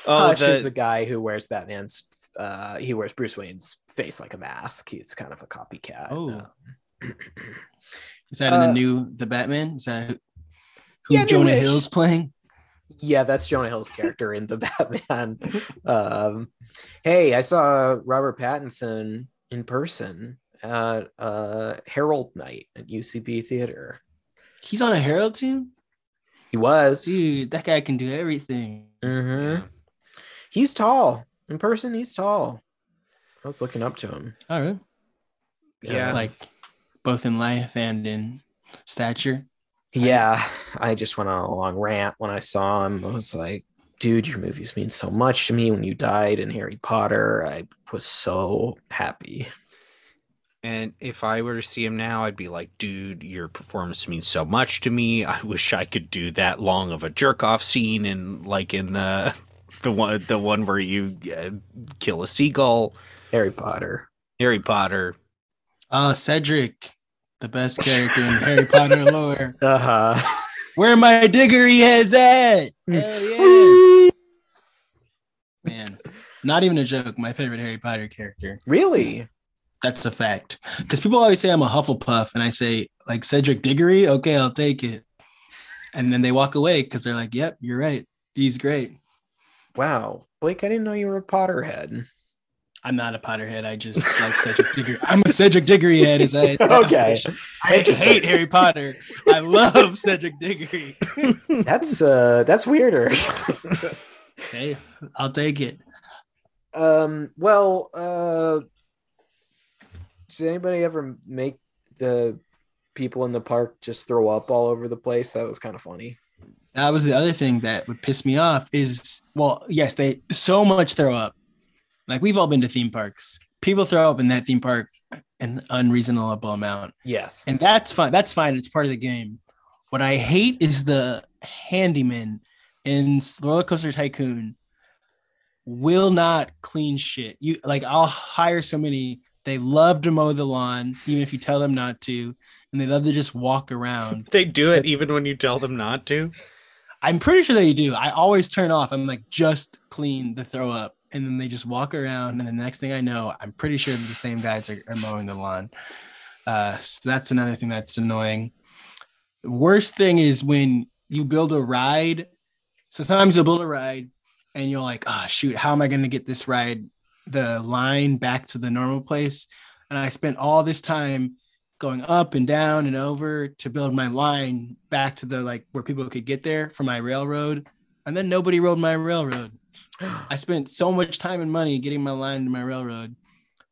Oh, Hush the- is the guy who wears Batman's. Uh, he wears Bruce Wayne's face like a mask. He's kind of a copycat. Oh. Uh, Is that in Uh, the new the Batman? Is that who, who Yeah, Jonah. Hill's playing? yeah, that's Jonah Hill's character in the Batman. Um, hey, I saw Robert Pattinson in person at uh, Herald Night at UCB Theater. He's on a Herald team. He was. Dude, that guy can do everything. Mm-hmm. Yeah. He's tall in person. He's tall. I was looking up to him. All right. Yeah. Like both in life and in stature. Yeah, I just went on a long rant when I saw him. I was like, dude, your movies mean so much to me. When you died in Harry Potter, I was so happy. And if I were to see him now, I'd be like, dude, your performance means so much to me. I wish I could do that long of a jerk off scene and like in the the one the one where you uh, kill a seagull. Harry Potter. Harry Potter. Oh, Cedric, the best character in Harry Potter lore. Uh huh. Where my Diggory heads at? Hell yeah. Man, not even a joke. My favorite Harry Potter character. really? That's a fact. Because people always say I'm a Hufflepuff, and I say like Cedric Diggory. Okay, I'll take it. And then they walk away because they're like, "Yep, you're right. He's great." Wow, Blake, I didn't know you were a Potterhead. I'm not a Potterhead. I just like Cedric Diggory. I'm a Cedric Diggory head. Is I Okay. I hate Harry Potter. I love Cedric Diggory. That's uh, that's weirder. Hey, I'll take it. um. Well, uh, does anybody ever make the people in the park just throw up all over the place? That was kind of funny. That was the other thing that would piss me off is well, yes, they so much throw up. Like we've all been to theme parks. People throw up in that theme park an unreasonable amount. Yes. And that's fine. That's fine. It's part of the game. What I hate is the handyman in Roller Coaster Tycoon will not clean shit. You like I'll hire so many. They love to mow the lawn, even if you tell them not to, and they love to just walk around. They do it even when you tell them not to. I'm pretty sure they do. I always turn off. I'm like, just clean the throw up. And then they just walk around. And the next thing I know, I'm pretty sure the same guys are, are mowing the lawn. Uh, so that's another thing that's annoying. The worst thing is when you build a ride. So sometimes you'll build a ride and you're like, oh, shoot, how am I going to get this ride, the line back to the normal place? And I spent all this time going up and down and over to build my line back to the like where people could get there for my railroad and then nobody rode my railroad i spent so much time and money getting my line to my railroad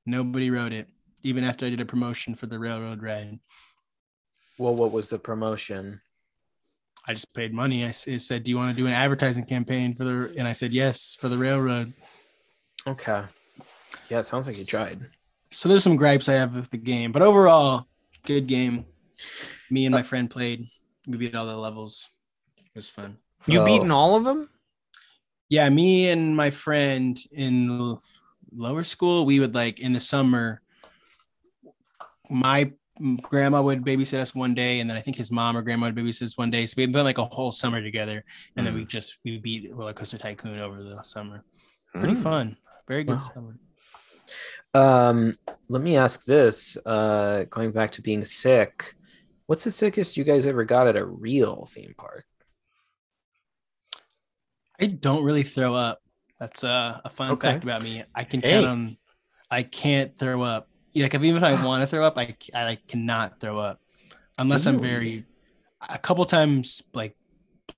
nobody rode it even after i did a promotion for the railroad ride Well, what was the promotion? i just paid money I said do you want to do an advertising campaign for the and i said yes for the railroad Okay. Yeah, it sounds like you tried. so there's some gripes i have with the game but overall good game me and my friend played we beat all the levels It was fun. You Oh. beaten all of them? Yeah, me and my friend in lower school, we would like in the summer. My grandma would babysit us one day, and then I think his mom or grandma would babysit us one day. So we'd been like a whole summer together, and then we just we beat Roller Coaster Tycoon over the summer. Pretty Mm. fun, very good Wow. summer. Um, let me ask this. Uh, going back to being sick, what's the sickest you guys ever got at a real theme park? I don't really throw up. That's uh, a fun Okay. fact about me. I can Hey. count on. I can't throw up. Like if, even if I want to throw up, I like, cannot throw up unless I'm very. A couple times, like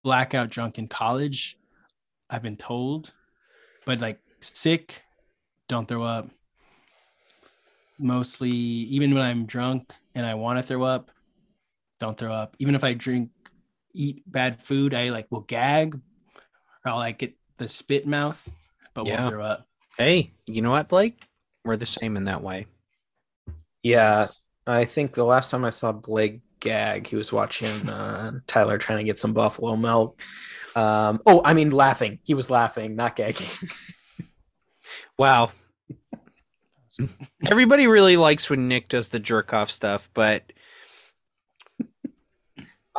blackout drunk in college, I've been told, but like sick, don't throw up. Mostly, even when I'm drunk and I want to throw up, don't throw up. Even if I drink, eat bad food, I like will gag, or I'll like get the spit mouth, but Yeah. won't throw up. Hey, you know what, Blake? We're the same in that way. Yeah, I think the last time I saw Blake gag, he was watching uh, Tyler trying to get some buffalo milk. Um, oh, I mean, laughing. He was laughing, not gagging. Wow. Everybody really likes when Nick does the jerk off stuff, but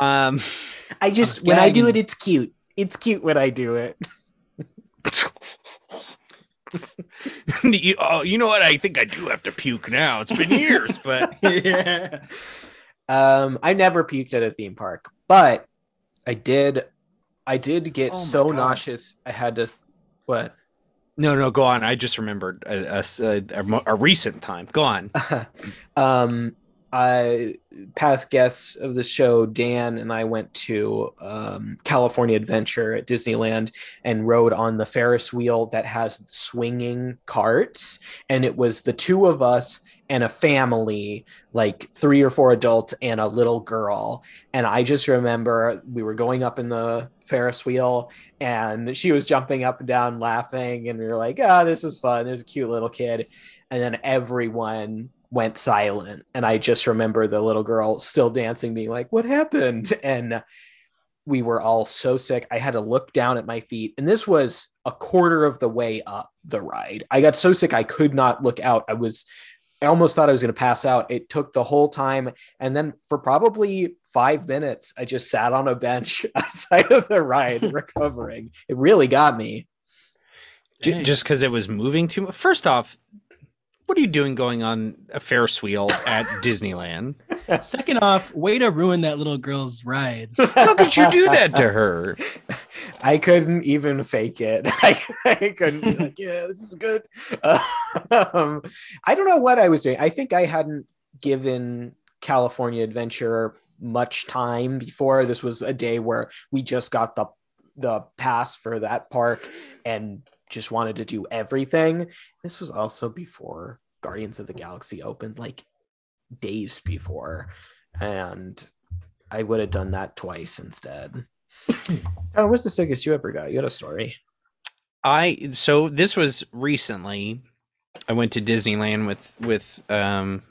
um I just was when I do it, it's cute. It's cute when I do it. you, oh, you know what? I think I do have to puke now. It's been years, but yeah. Um, I never puked at a theme park, but I did. I did get Oh so God. nauseous. I had to. What? No, no, go on. I just remembered a, a a- a recent time. Go on. um, I past guests of the show, Dan and I went to um, California Adventure at Disneyland and rode on the Ferris wheel that has swinging carts, and it was the two of us and a family, like three or four adults and a little girl. And I just remember we were going up in the Ferris wheel and she was jumping up and down laughing and we were like, "Ah, this is fun. There's a cute little kid." And then everyone went silent and I just remember the little girl still dancing being like, "What happened?" And we were all so sick. I had to look down at my feet and this was a quarter of the way up the ride. I got so sick I could not look out. I was I almost thought I was going to pass out. It took the whole time. And then for probably five minutes, I just sat on a bench outside of the ride recovering. It really got me. Dang. just because it was moving too much. First off, what are you doing going on a Ferris wheel at Disneyland? Second off, way to ruin that little girl's ride. How could you do that to her? I couldn't even fake it. I, I couldn't be like, yeah, this is good. um, I don't know what I was doing. I think I hadn't given California Adventure much time before. This was a day where we just got the the pass for that park and just wanted to do everything. This was also before Guardians of the Galaxy opened, like days before. And I would have done that twice instead. Oh, what's the sickest you ever got? You got a story. I so this was recently. I went to Disneyland with with um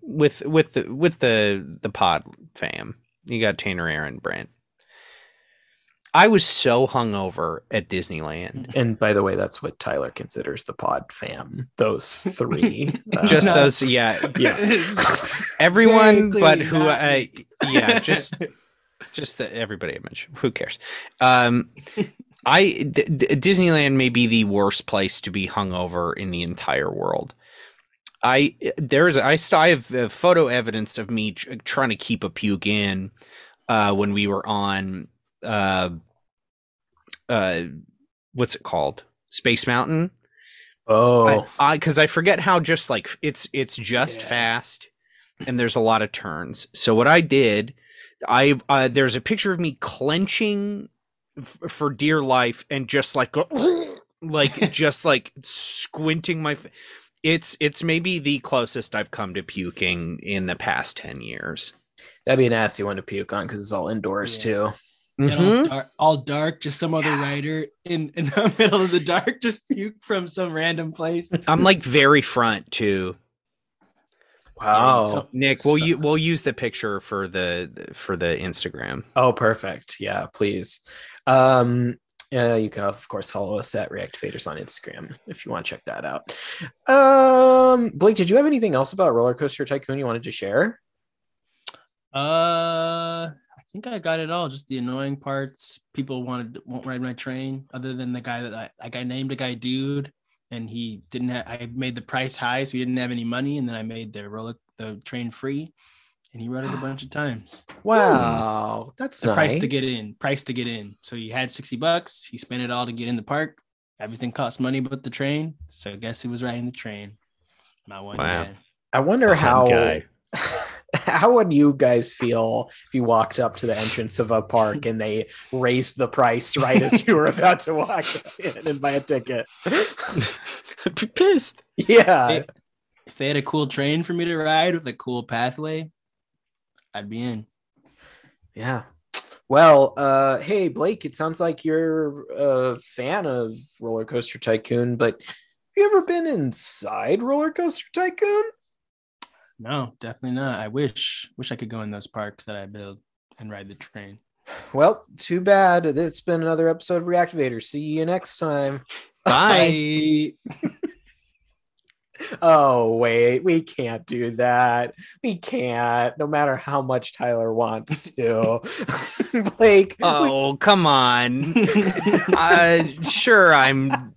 with with the with the the pod fam. You got Tanner, Aaron, Brent. I was so hungover at Disneyland. And by the way, that's what Tyler considers the pod fam. Those three. Uh, Just No. those, yeah, yeah. everyone, but who not I, yeah, just just the, everybody I mentioned. Who cares? Um, I D- D- Disneyland may be the worst place to be hungover in the entire world. I there's I still I have uh, photo evidence of me tr- trying to keep a puke in uh, when we were on uh, uh, what's it called Space Mountain. Oh, I because I, forget how just like it's it's just Yeah. fast and there's a lot of turns. So what I did, I uh, there's a picture of me clenching f- for dear life and just like like just like squinting my. F- it's it's maybe the closest I've come to puking in the past ten years. that'd be a nasty one to puke on because it's all indoors Yeah. too. And all, dark, all dark, just some other writer in, in the middle of the dark, just puke from some random place. I'm like very front too. Wow. so- Nick, we'll So- you we'll use the picture for the for the Instagram. Oh, perfect. Yeah, please. Um, uh, you can of course follow us at Reactivators on Instagram if you want to check that out. Um, Blake, did you have anything else about Roller Coaster Tycoon you wanted to share? Uh, I think I got it all. Just the annoying parts. People wanted won't ride my train. Other than the guy that I like, I named a guy dude, and he didn't have. I made the price high, so he didn't have any money, and then I made the roller the train free, and he rode it a bunch of times. Wow, that's The nice. price to get in. Price to get in. So he had sixty bucks. He spent it all to get in the park. Everything cost money but the train. So I guess he was riding the train. My one Wow. guy. I wonder how. guy. How would you guys feel if you walked up to the entrance of a park and they raised the price right as you were about to walk in and buy a ticket? I'd be pissed. Yeah. Hey, if they had a cool train for me to ride with a cool pathway, I'd be in. Yeah. Well, uh, hey Blake, it sounds like you're a fan of Roller Coaster Tycoon, but have you ever been inside Roller Coaster Tycoon? No, definitely not. I wish wish I could go in those parks that I build and ride the train. Well, too bad. It's been another episode of Reactivator. See you next time. Bye. Oh, wait, we can't do that. We can't, no matter how much Tyler wants to. Blake, we- Oh, come on. uh, sure, I'm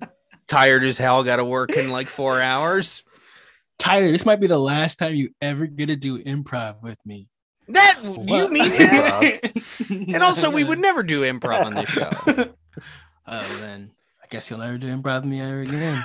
tired as hell. Got to work in like four hours. Tyler, this might be the last time you ever get to do improv with me. That you mean that? and also, we would never do improv on this show. Oh, then I guess you'll never do improv with me ever again.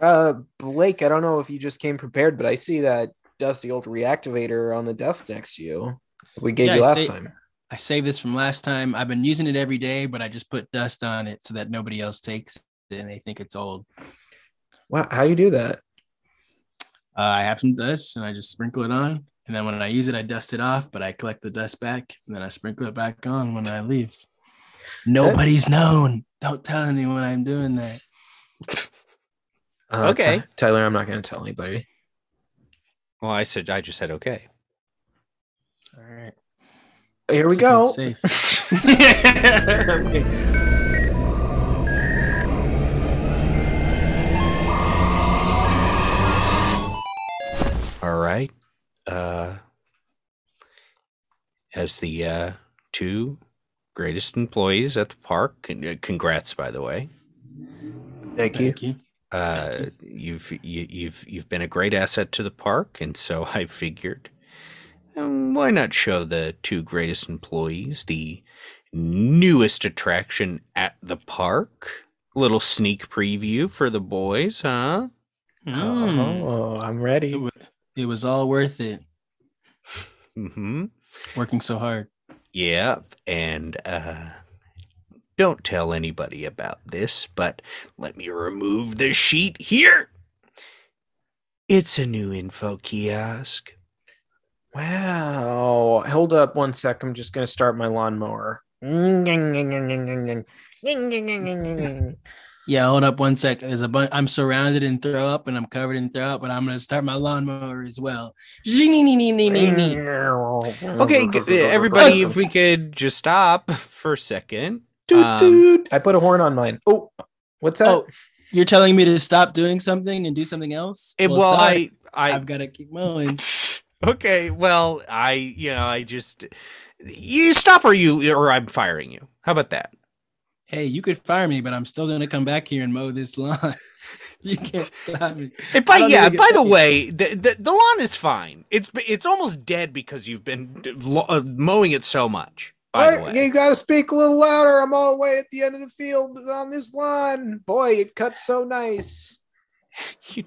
uh, Blake, I don't know if you just came prepared, but I see that dusty old reactivator on the desk next to you. We gave Yeah, you I last see- time. I saved this from last time. I've been using it every day, but I just put dust on it so that nobody else takes it and they think it's old. Wow, how do you do that? Uh, I have some dust and I just sprinkle it on. And then when I use it, I dust it off, but I collect the dust back and then I sprinkle it back on when I leave. Nobody's known. Don't tell anyone I'm doing that. Uh, Okay. Ty- Tyler, I'm not going to tell anybody. Well, I said I just said okay. All right. Here we Keep it go. All right. Uh, as the uh, two greatest employees at the park, uh, congrats, by the way. Thank you. Thank you. Uh, you've you, you've you've been a great asset to the park, and so I figured, um, why not show the two greatest employees the newest attraction at the park? Little sneak preview for the boys, huh? Mm. Oh, I'm ready. wa- it was all worth it Mm-hmm. working so hard. Yeah, and uh don't tell anybody about this, but let me remove the sheet here. It's a new info kiosk. Wow. Hold up one sec. I'm just going to start my lawnmower. Yeah, hold up one sec. There's a bunch. I'm surrounded in throw up and I'm covered in throw up, but I'm gonna start my lawnmower as well. Okay, everybody, if we could just stop for a second. Doot, Um, doot. I put a horn on mine. Oh, what's that? Oh, you're telling me to stop doing something and do something else? It, well, sorry, I, I, I've got to keep mowing. okay, well, I, you know, I just, you stop or you, or I'm firing you. How about that? Hey, you could fire me, but I'm still gonna come back here and mow this lawn. you can't stop me. Hey, I by, yeah, by the paid. way, the, the the lawn is fine. It's it's almost dead because you've been uh, mowing it so much. By the way, You got to speak a little louder. I'm all the way at the end of the field on this lawn. Boy, it cuts so nice. You-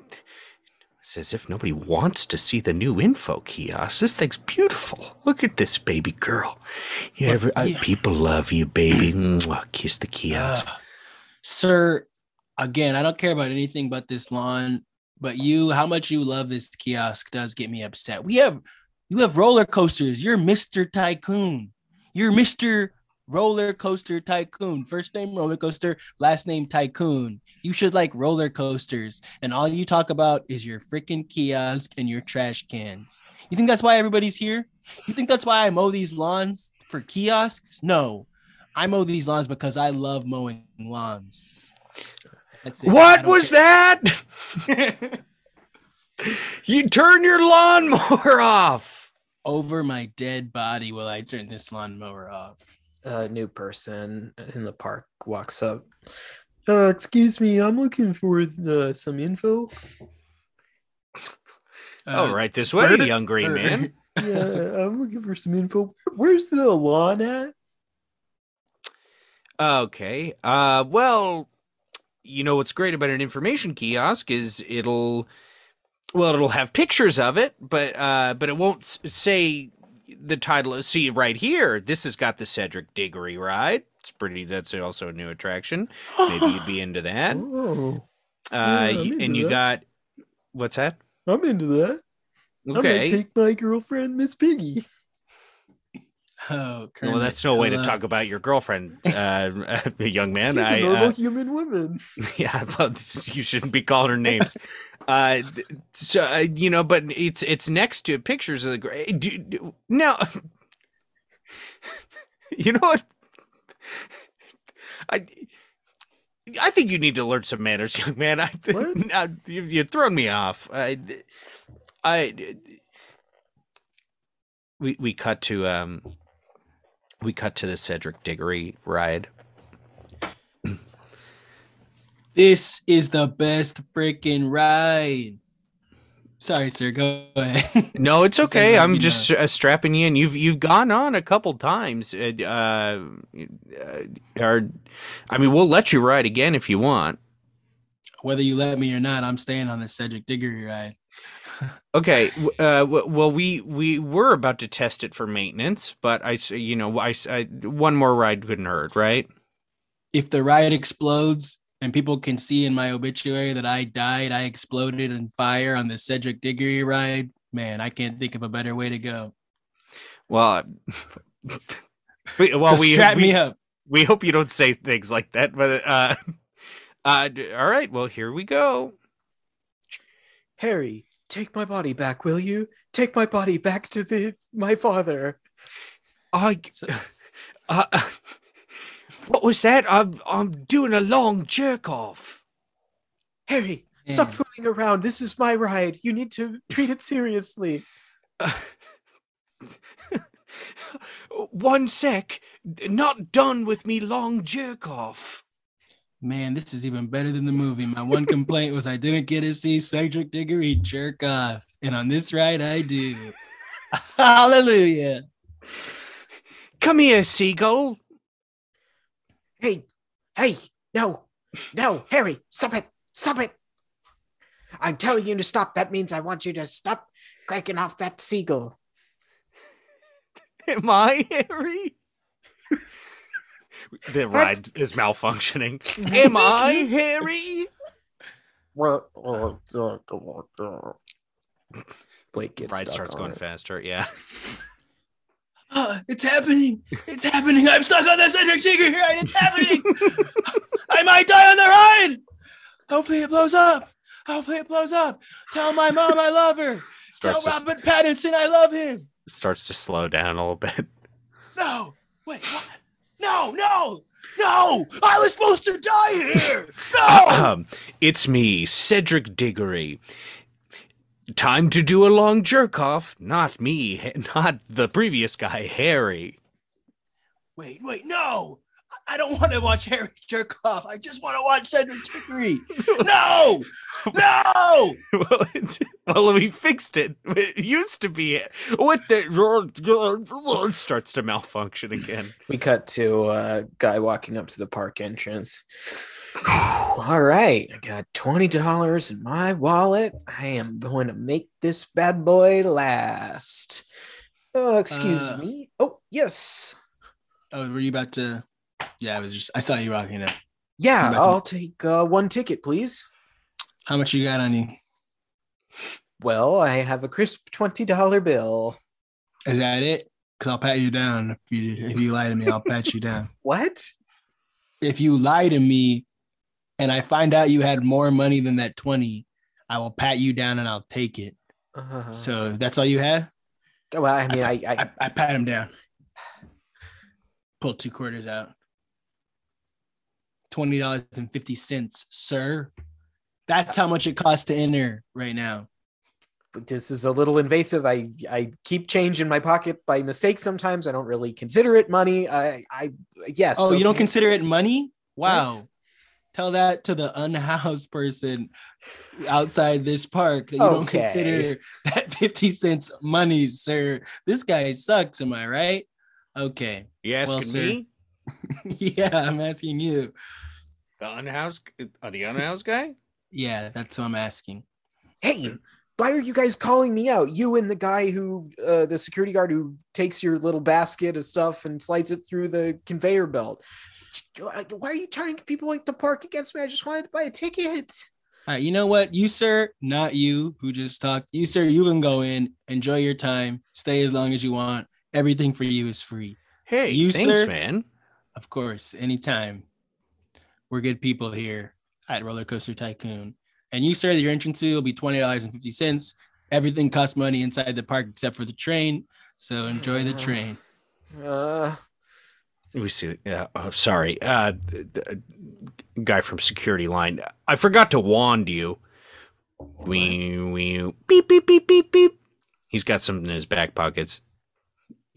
it's as if nobody wants to see the new info kiosk. This thing's beautiful. Look at this baby girl. You ever, uh, people love you, baby. Kiss the kiosk. Ugh. sir, again, I don't care about anything but this lawn, but you, how much you love this kiosk does get me upset. We have, you have roller coasters. You're Mr. Tycoon. You're Mr. Roller Coaster Tycoon. First name Roller Coaster, last name Tycoon. You should like roller coasters, and all you talk about is your freaking kiosk and your trash cans. You think that's why everybody's here? You think that's why I mow these lawns for kiosks? No, I mow these lawns because I love mowing lawns. That's it. What was care. that? you turn your lawnmower off. Over my dead body will I turn this lawnmower off. A new person in the park walks up. Uh, excuse me, I'm looking for the, some info. oh, Uh, right this way, Bert- young green Bert- man. Yeah, I'm looking for some info. Where's the lawn at? Okay. Uh well, you know what's great about an information kiosk is it'll well it'll have pictures of it, but uh but it won't say the title see right here. This has got the Cedric Diggory ride. It's pretty that's also a new attraction. Maybe you'd be into that. Oh, Uh I'm into and you that. got what's that? I'm into that. Okay. take my girlfriend, Miss Piggy. Oh, Well, that's no way to talk about your girlfriend, uh, young man. She's a I, normal uh, human woman. yeah, well, you shouldn't be calling her names. uh, so uh, you know, but it's it's next to pictures of the great. Do, do, no, you know what? I I think you need to learn some manners, young man. I What? now, you, you've thrown me off. I, I we we cut to um we cut to the Cedric Diggory ride. This is the best freaking ride. Sorry, sir. Go ahead. No, it's okay. letting I'm just uh, strapping you in. You've you've gone on a couple times. Uh, uh, uh, or, I mean, we'll let you ride again if you want. Whether you let me or not, I'm staying on the Cedric Diggory ride. Okay. Uh, well, we we were about to test it for maintenance, but I, s- you know, I, s- I- one more ride couldn't hurt, right? If the ride explodes and people can see in my obituary that I died, I exploded in fire on the Cedric Diggory ride, man, I can't think of a better way to go. Well, we, well, so we strap we, me up. we hope you don't say things like that. But uh, uh, all right. Well, here we go. Harry, take my body back, will you? Take my body back to the my father. I, uh, what was that? I'm I'm doing a long jerk off. Harry, stop fooling around. This is my ride. You need to treat it seriously. One sec, not done with me long jerk off. Man, this is even better than the movie. My one complaint was I didn't get to see Cedric Diggory jerk off. And on this ride, I do. Hallelujah. Come here, seagull. Hey, hey, no, no, Harry, stop it, stop it. I'm telling you to stop. That means I want you to stop cracking off that seagull. Am I Harry? The ride is malfunctioning. Am I Harry? Blake gets Ride stuck starts on going it. faster. Yeah. Ah, it's happening. It's happening. I'm stuck on the Cedric Diggory ride. It's happening. I might die on the ride. Hopefully it blows up. Hopefully it blows up. Tell my mom I love her. Tell Starts to, Robert Pattinson I love him. starts to slow down a little bit. No. Wait, what? No, no, no. I was supposed to die here. No. It's me, Cedric Diggory. Time to do a long jerk off. Not me, not the previous guy, Harry. wait, wait, no. I don't want to watch Harry jerk off. I just want to watch Cedric Diggory. No, no. well, it's, well, we fixed it. It used to be what the starts to malfunction again. We cut to a guy walking up to the park entrance. All right, I got twenty dollars in my wallet. I am going to make this bad boy last. Oh, excuse Uh, me. Oh, yes. Oh, were you about to? Yeah, I was just. I saw you rocking it. Yeah, I'm about to- I'll take uh, one ticket, please. How much you got on you? Well, I have a crisp twenty dollar bill. Is that it? Cause I'll pat you down if you if you lie to me. I'll pat you down. What? If you lie to me, and I find out you had more money than that twenty, I will pat you down and I'll take it. Uh, So that's all you had. well, I mean, I, I, I, I pat him down. Pull two quarters out. Twenty dollars and fifty cents, sir. That's how much it costs to enter right now. this is a little invasive. I, I keep change in my pocket by mistake. Sometimes I don't really consider it money. I, I, yes. Oh, you don't consider it money? Wow. What? Tell that to the unhoused person outside this park that you don't Okay. consider that 50 cents money, sir. This guy sucks, am I right? Okay. You asking Well, sir. me? yeah, I'm asking you. The unhoused, uh, the unhoused guy? Yeah, that's what I'm asking. Hey, why are you guys calling me out? You and the guy who, uh, the security guard who takes your little basket of stuff and slides it through the conveyor belt. Why are you turning people like the park against me? I just wanted to buy a ticket. All right, you know what? You, sir, not you who just talked. You, sir, you can go in, enjoy your time, stay as long as you want. Everything for you is free. Hey, You, thanks, sir? man. Of course, anytime. We're good people here at Roller Coaster Tycoon. And you, sir, your entrance fee will be $20.50. Everything costs money inside the park except for the train. So enjoy the train. Uh, We see. Yeah. Oh, sorry. Uh, the, the guy from security line. I forgot to wand you. Wee wee beep beep beep beep beep. He's got something in his back pockets.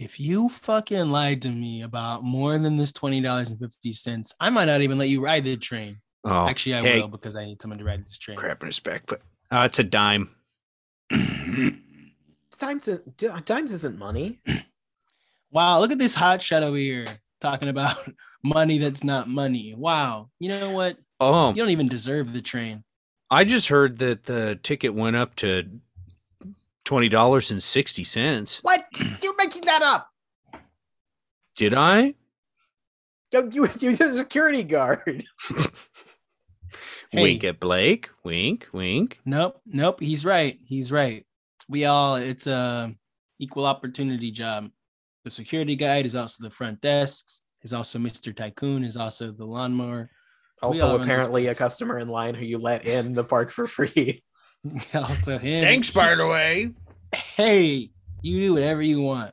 If you fucking lied to me about more than this $20.50, I might not even let you ride the train. Oh, Actually, I hey, will because I need someone to ride this train. crap in his back. But uh, it's a dime. dimes, dimes isn't money. Wow, look at this hot shot over here talking about money that's not money. Wow. You know what? Oh, You don't even deserve the train. I just heard that the ticket went up to twenty dollars and sixty cents. What? You're making that up. Did I? You, you, you're the security guard. Hey. Wink at Blake. Wink, wink. Nope, nope. He's right. He's right. We all it's a equal opportunity job. The security guide is also the front desks. Is also Mr. Tycoon. Is also the lawnmower. We all Also, run this apparently, a place. customer in line who you let in the park for free. also him. Thanks, by the way. Hey, you do whatever you want.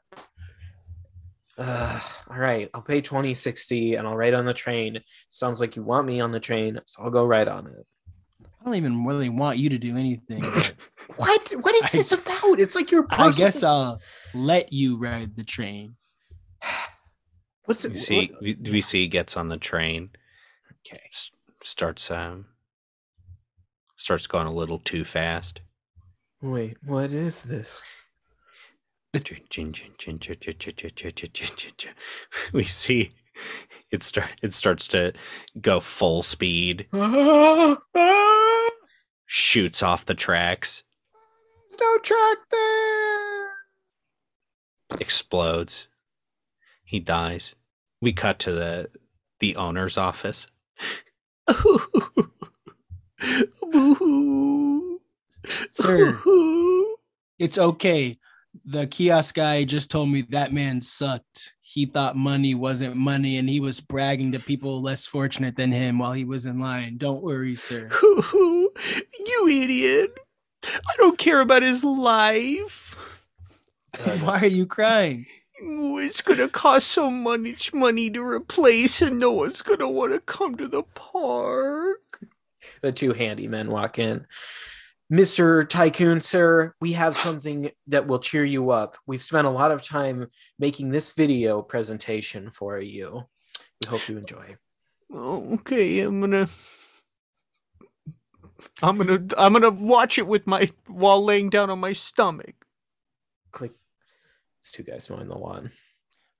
Uh, all right, I'll pay twenty sixty, and I'll ride on the train. Sounds like you want me on the train, so I'll go right on it. I don't even really want you to do anything. What? What is I- this about? It's like your. I guess personal- I'll let you ride the train. What's it? We see, what- we, we see he gets on the train, Okay. s- starts um, starts going a little too fast. Wait, what is this? We see it start it starts to go full speed, Ah, shoots off the tracks, there's no track there. explodes. He dies. We cut to the the owner's office. Boo-hoo. Sir. Boo-hoo. It's okay. The kiosk guy just told me that man sucked. He thought money wasn't money and he was bragging to people less fortunate than him while he was in line. Don't worry, sir. you idiot. I don't care about his life. Why are you crying? It's gonna cost so much money to replace, and no one's gonna want to come to the park. The two handymen walk in. Mr. Tycoon, sir, we have something that will cheer you up. We've spent a lot of time making this video presentation for you. We hope you enjoy. Okay, I'm gonna. I'm gonna I'm gonna watch it with my while laying down on my stomach. Click. It's two guys mowing the lawn.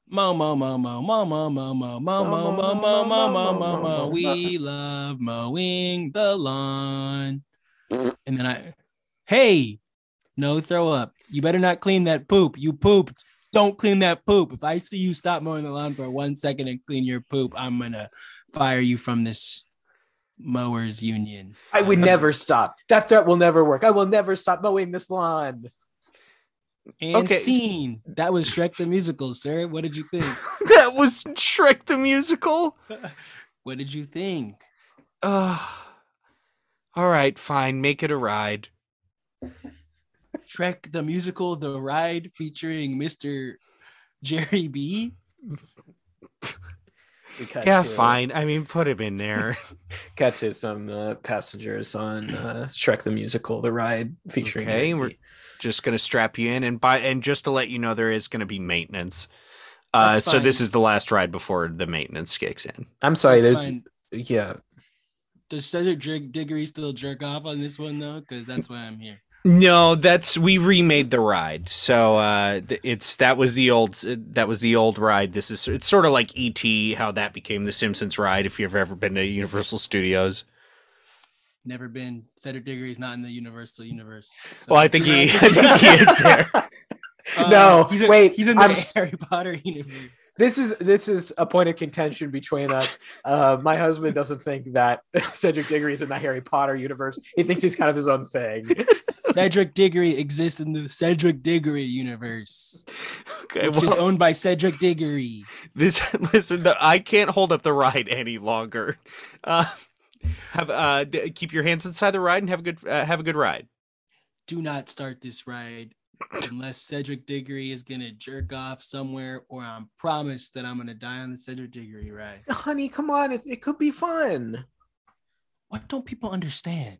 Mo mo mo mo mo mo mo mo mo mo mo mo mo mo mo mo. We love mowing the lawn. And then I, hey, no throw up. You better not clean that poop. You pooped. Don't clean that poop. If I see you stop mowing the lawn for one second and clean your poop, I'm gonna fire you from this mowers union. I would never stop. That threat will never work. I will never stop mowing this lawn. And Okay. scene. That was Shrek the musical, sir. What did you think? that was Shrek the musical. What did you think? Uh, all right, fine. Make it a ride. Shrek the musical, the ride featuring Mr. Jerry Bee. Yeah, to, fine. I mean, put him in there. Cut to some uh, passengers on uh, Shrek the Musical, the ride featuring. Okay, Jerry we're- Bee. just gonna strap you in and buy. And just to let you know, there is gonna be maintenance. Uh, so this is the last ride before the maintenance kicks in. I'm sorry. That's there's fine. yeah. Does Cedric Dig- Diggory still jerk off on this one though? Because that's why I'm here. No, that's we remade the ride. So uh it's that was the old that was the old ride. This is it's sort of like ET how that became the Simpsons ride if you've ever been to Universal Studios. Never been. Cedric Diggory's not in the Universal universe. so- Well, I think he I think he is there. Uh, No, he's in, wait, He's in the I'm Harry Potter universe. This is this is a point of contention between us. Uh, my husband doesn't think that Cedric Diggory is in the Harry Potter universe. He thinks he's kind of his own thing. Cedric Diggory exists in the Cedric Diggory universe, Okay, which is owned by Cedric Diggory. this listen, the, I can't hold up the ride any longer. Uh, have uh d- keep your hands inside the ride and have a good uh, have a good ride. Do not start this ride unless Cedric Diggory is gonna jerk off somewhere, or I'm promised that I'm gonna die on the Cedric Diggory ride. Honey, come on, it, it could be fun. What don't people understand?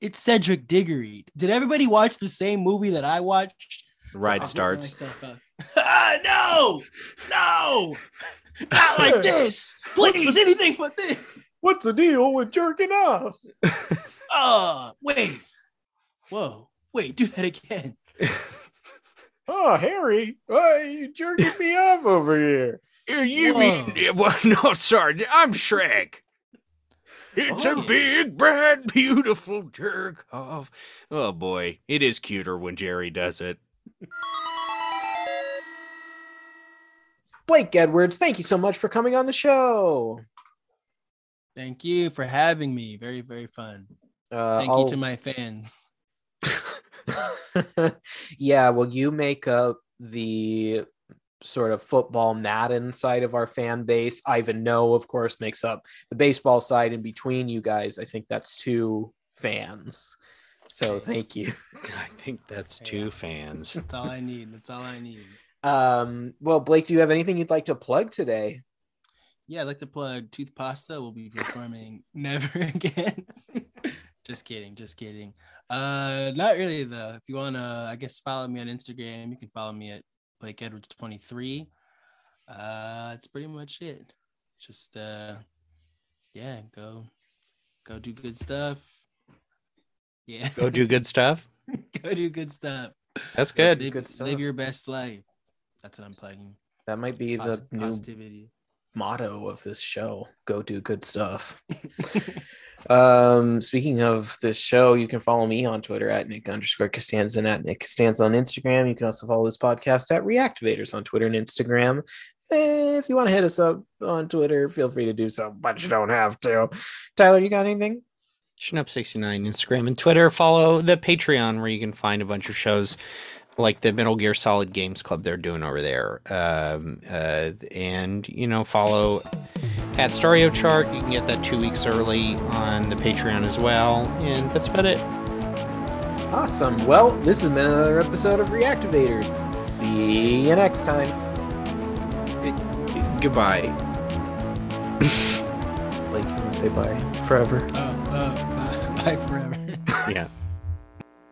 It's Cedric Diggory. Did everybody watch the same movie that I watched? The ride I'll starts. ah, no, no, not like this. Please, anything but this. What's the deal with jerking off? Oh, uh, wait. Whoa, wait, do that again. Oh, Harry, why you jerking me off over here? Here, You Whoa. mean well, no, sorry, I'm Shrek. It's Oh. a big, bad, beautiful jerk off. Oh boy, it is cuter when Jerry does it. Blake Edwards, thank you so much for coming on the show. Thank you for having me. Very, very fun. Uh, Thank I'll- you to my fans. yeah, well, you make up the sort of football Madden side of our fan base. Ivan No, of course, makes up the baseball side. In between you guys, I think that's two fans. So thank you. I think that's two fans. That's all I need. That's all I need. Um, well, Blake, do you have anything you'd like to plug today? Yeah, I'd like to plug Tooth Pasta will be performing Never Again. just kidding, just kidding. Uh not really though. If you wanna I guess follow me on Instagram, you can follow me at Blake Edwards 23. Uh that's pretty much it. Just uh yeah, go go do good stuff. Yeah. Go do good stuff. go do good stuff. That's good. Live, Good stuff. live your best life. That's what I'm plugging. That might be the new positivity. Motto of this show go do good stuff. Um speaking of this show you can follow me on twitter at nick underscore costanza and at nick costanza on instagram. You can also follow this podcast at reactivators on twitter and instagram. If you want to hit us up on twitter feel free to do so but you don't have to. Tyler you got anything? Schnup69 Instagram and Twitter. Follow the Patreon where you can find a bunch of shows like the Metal Gear Solid Games Club they're doing over there. Um, uh, and, you know, follow at Stereo Chart. You can get that two weeks early on the Patreon as well. And that's about it. awesome well this has been another episode of reactivators see you next time Goodbye. like you can say bye forever Uh, uh, bye, bye forever. Yeah.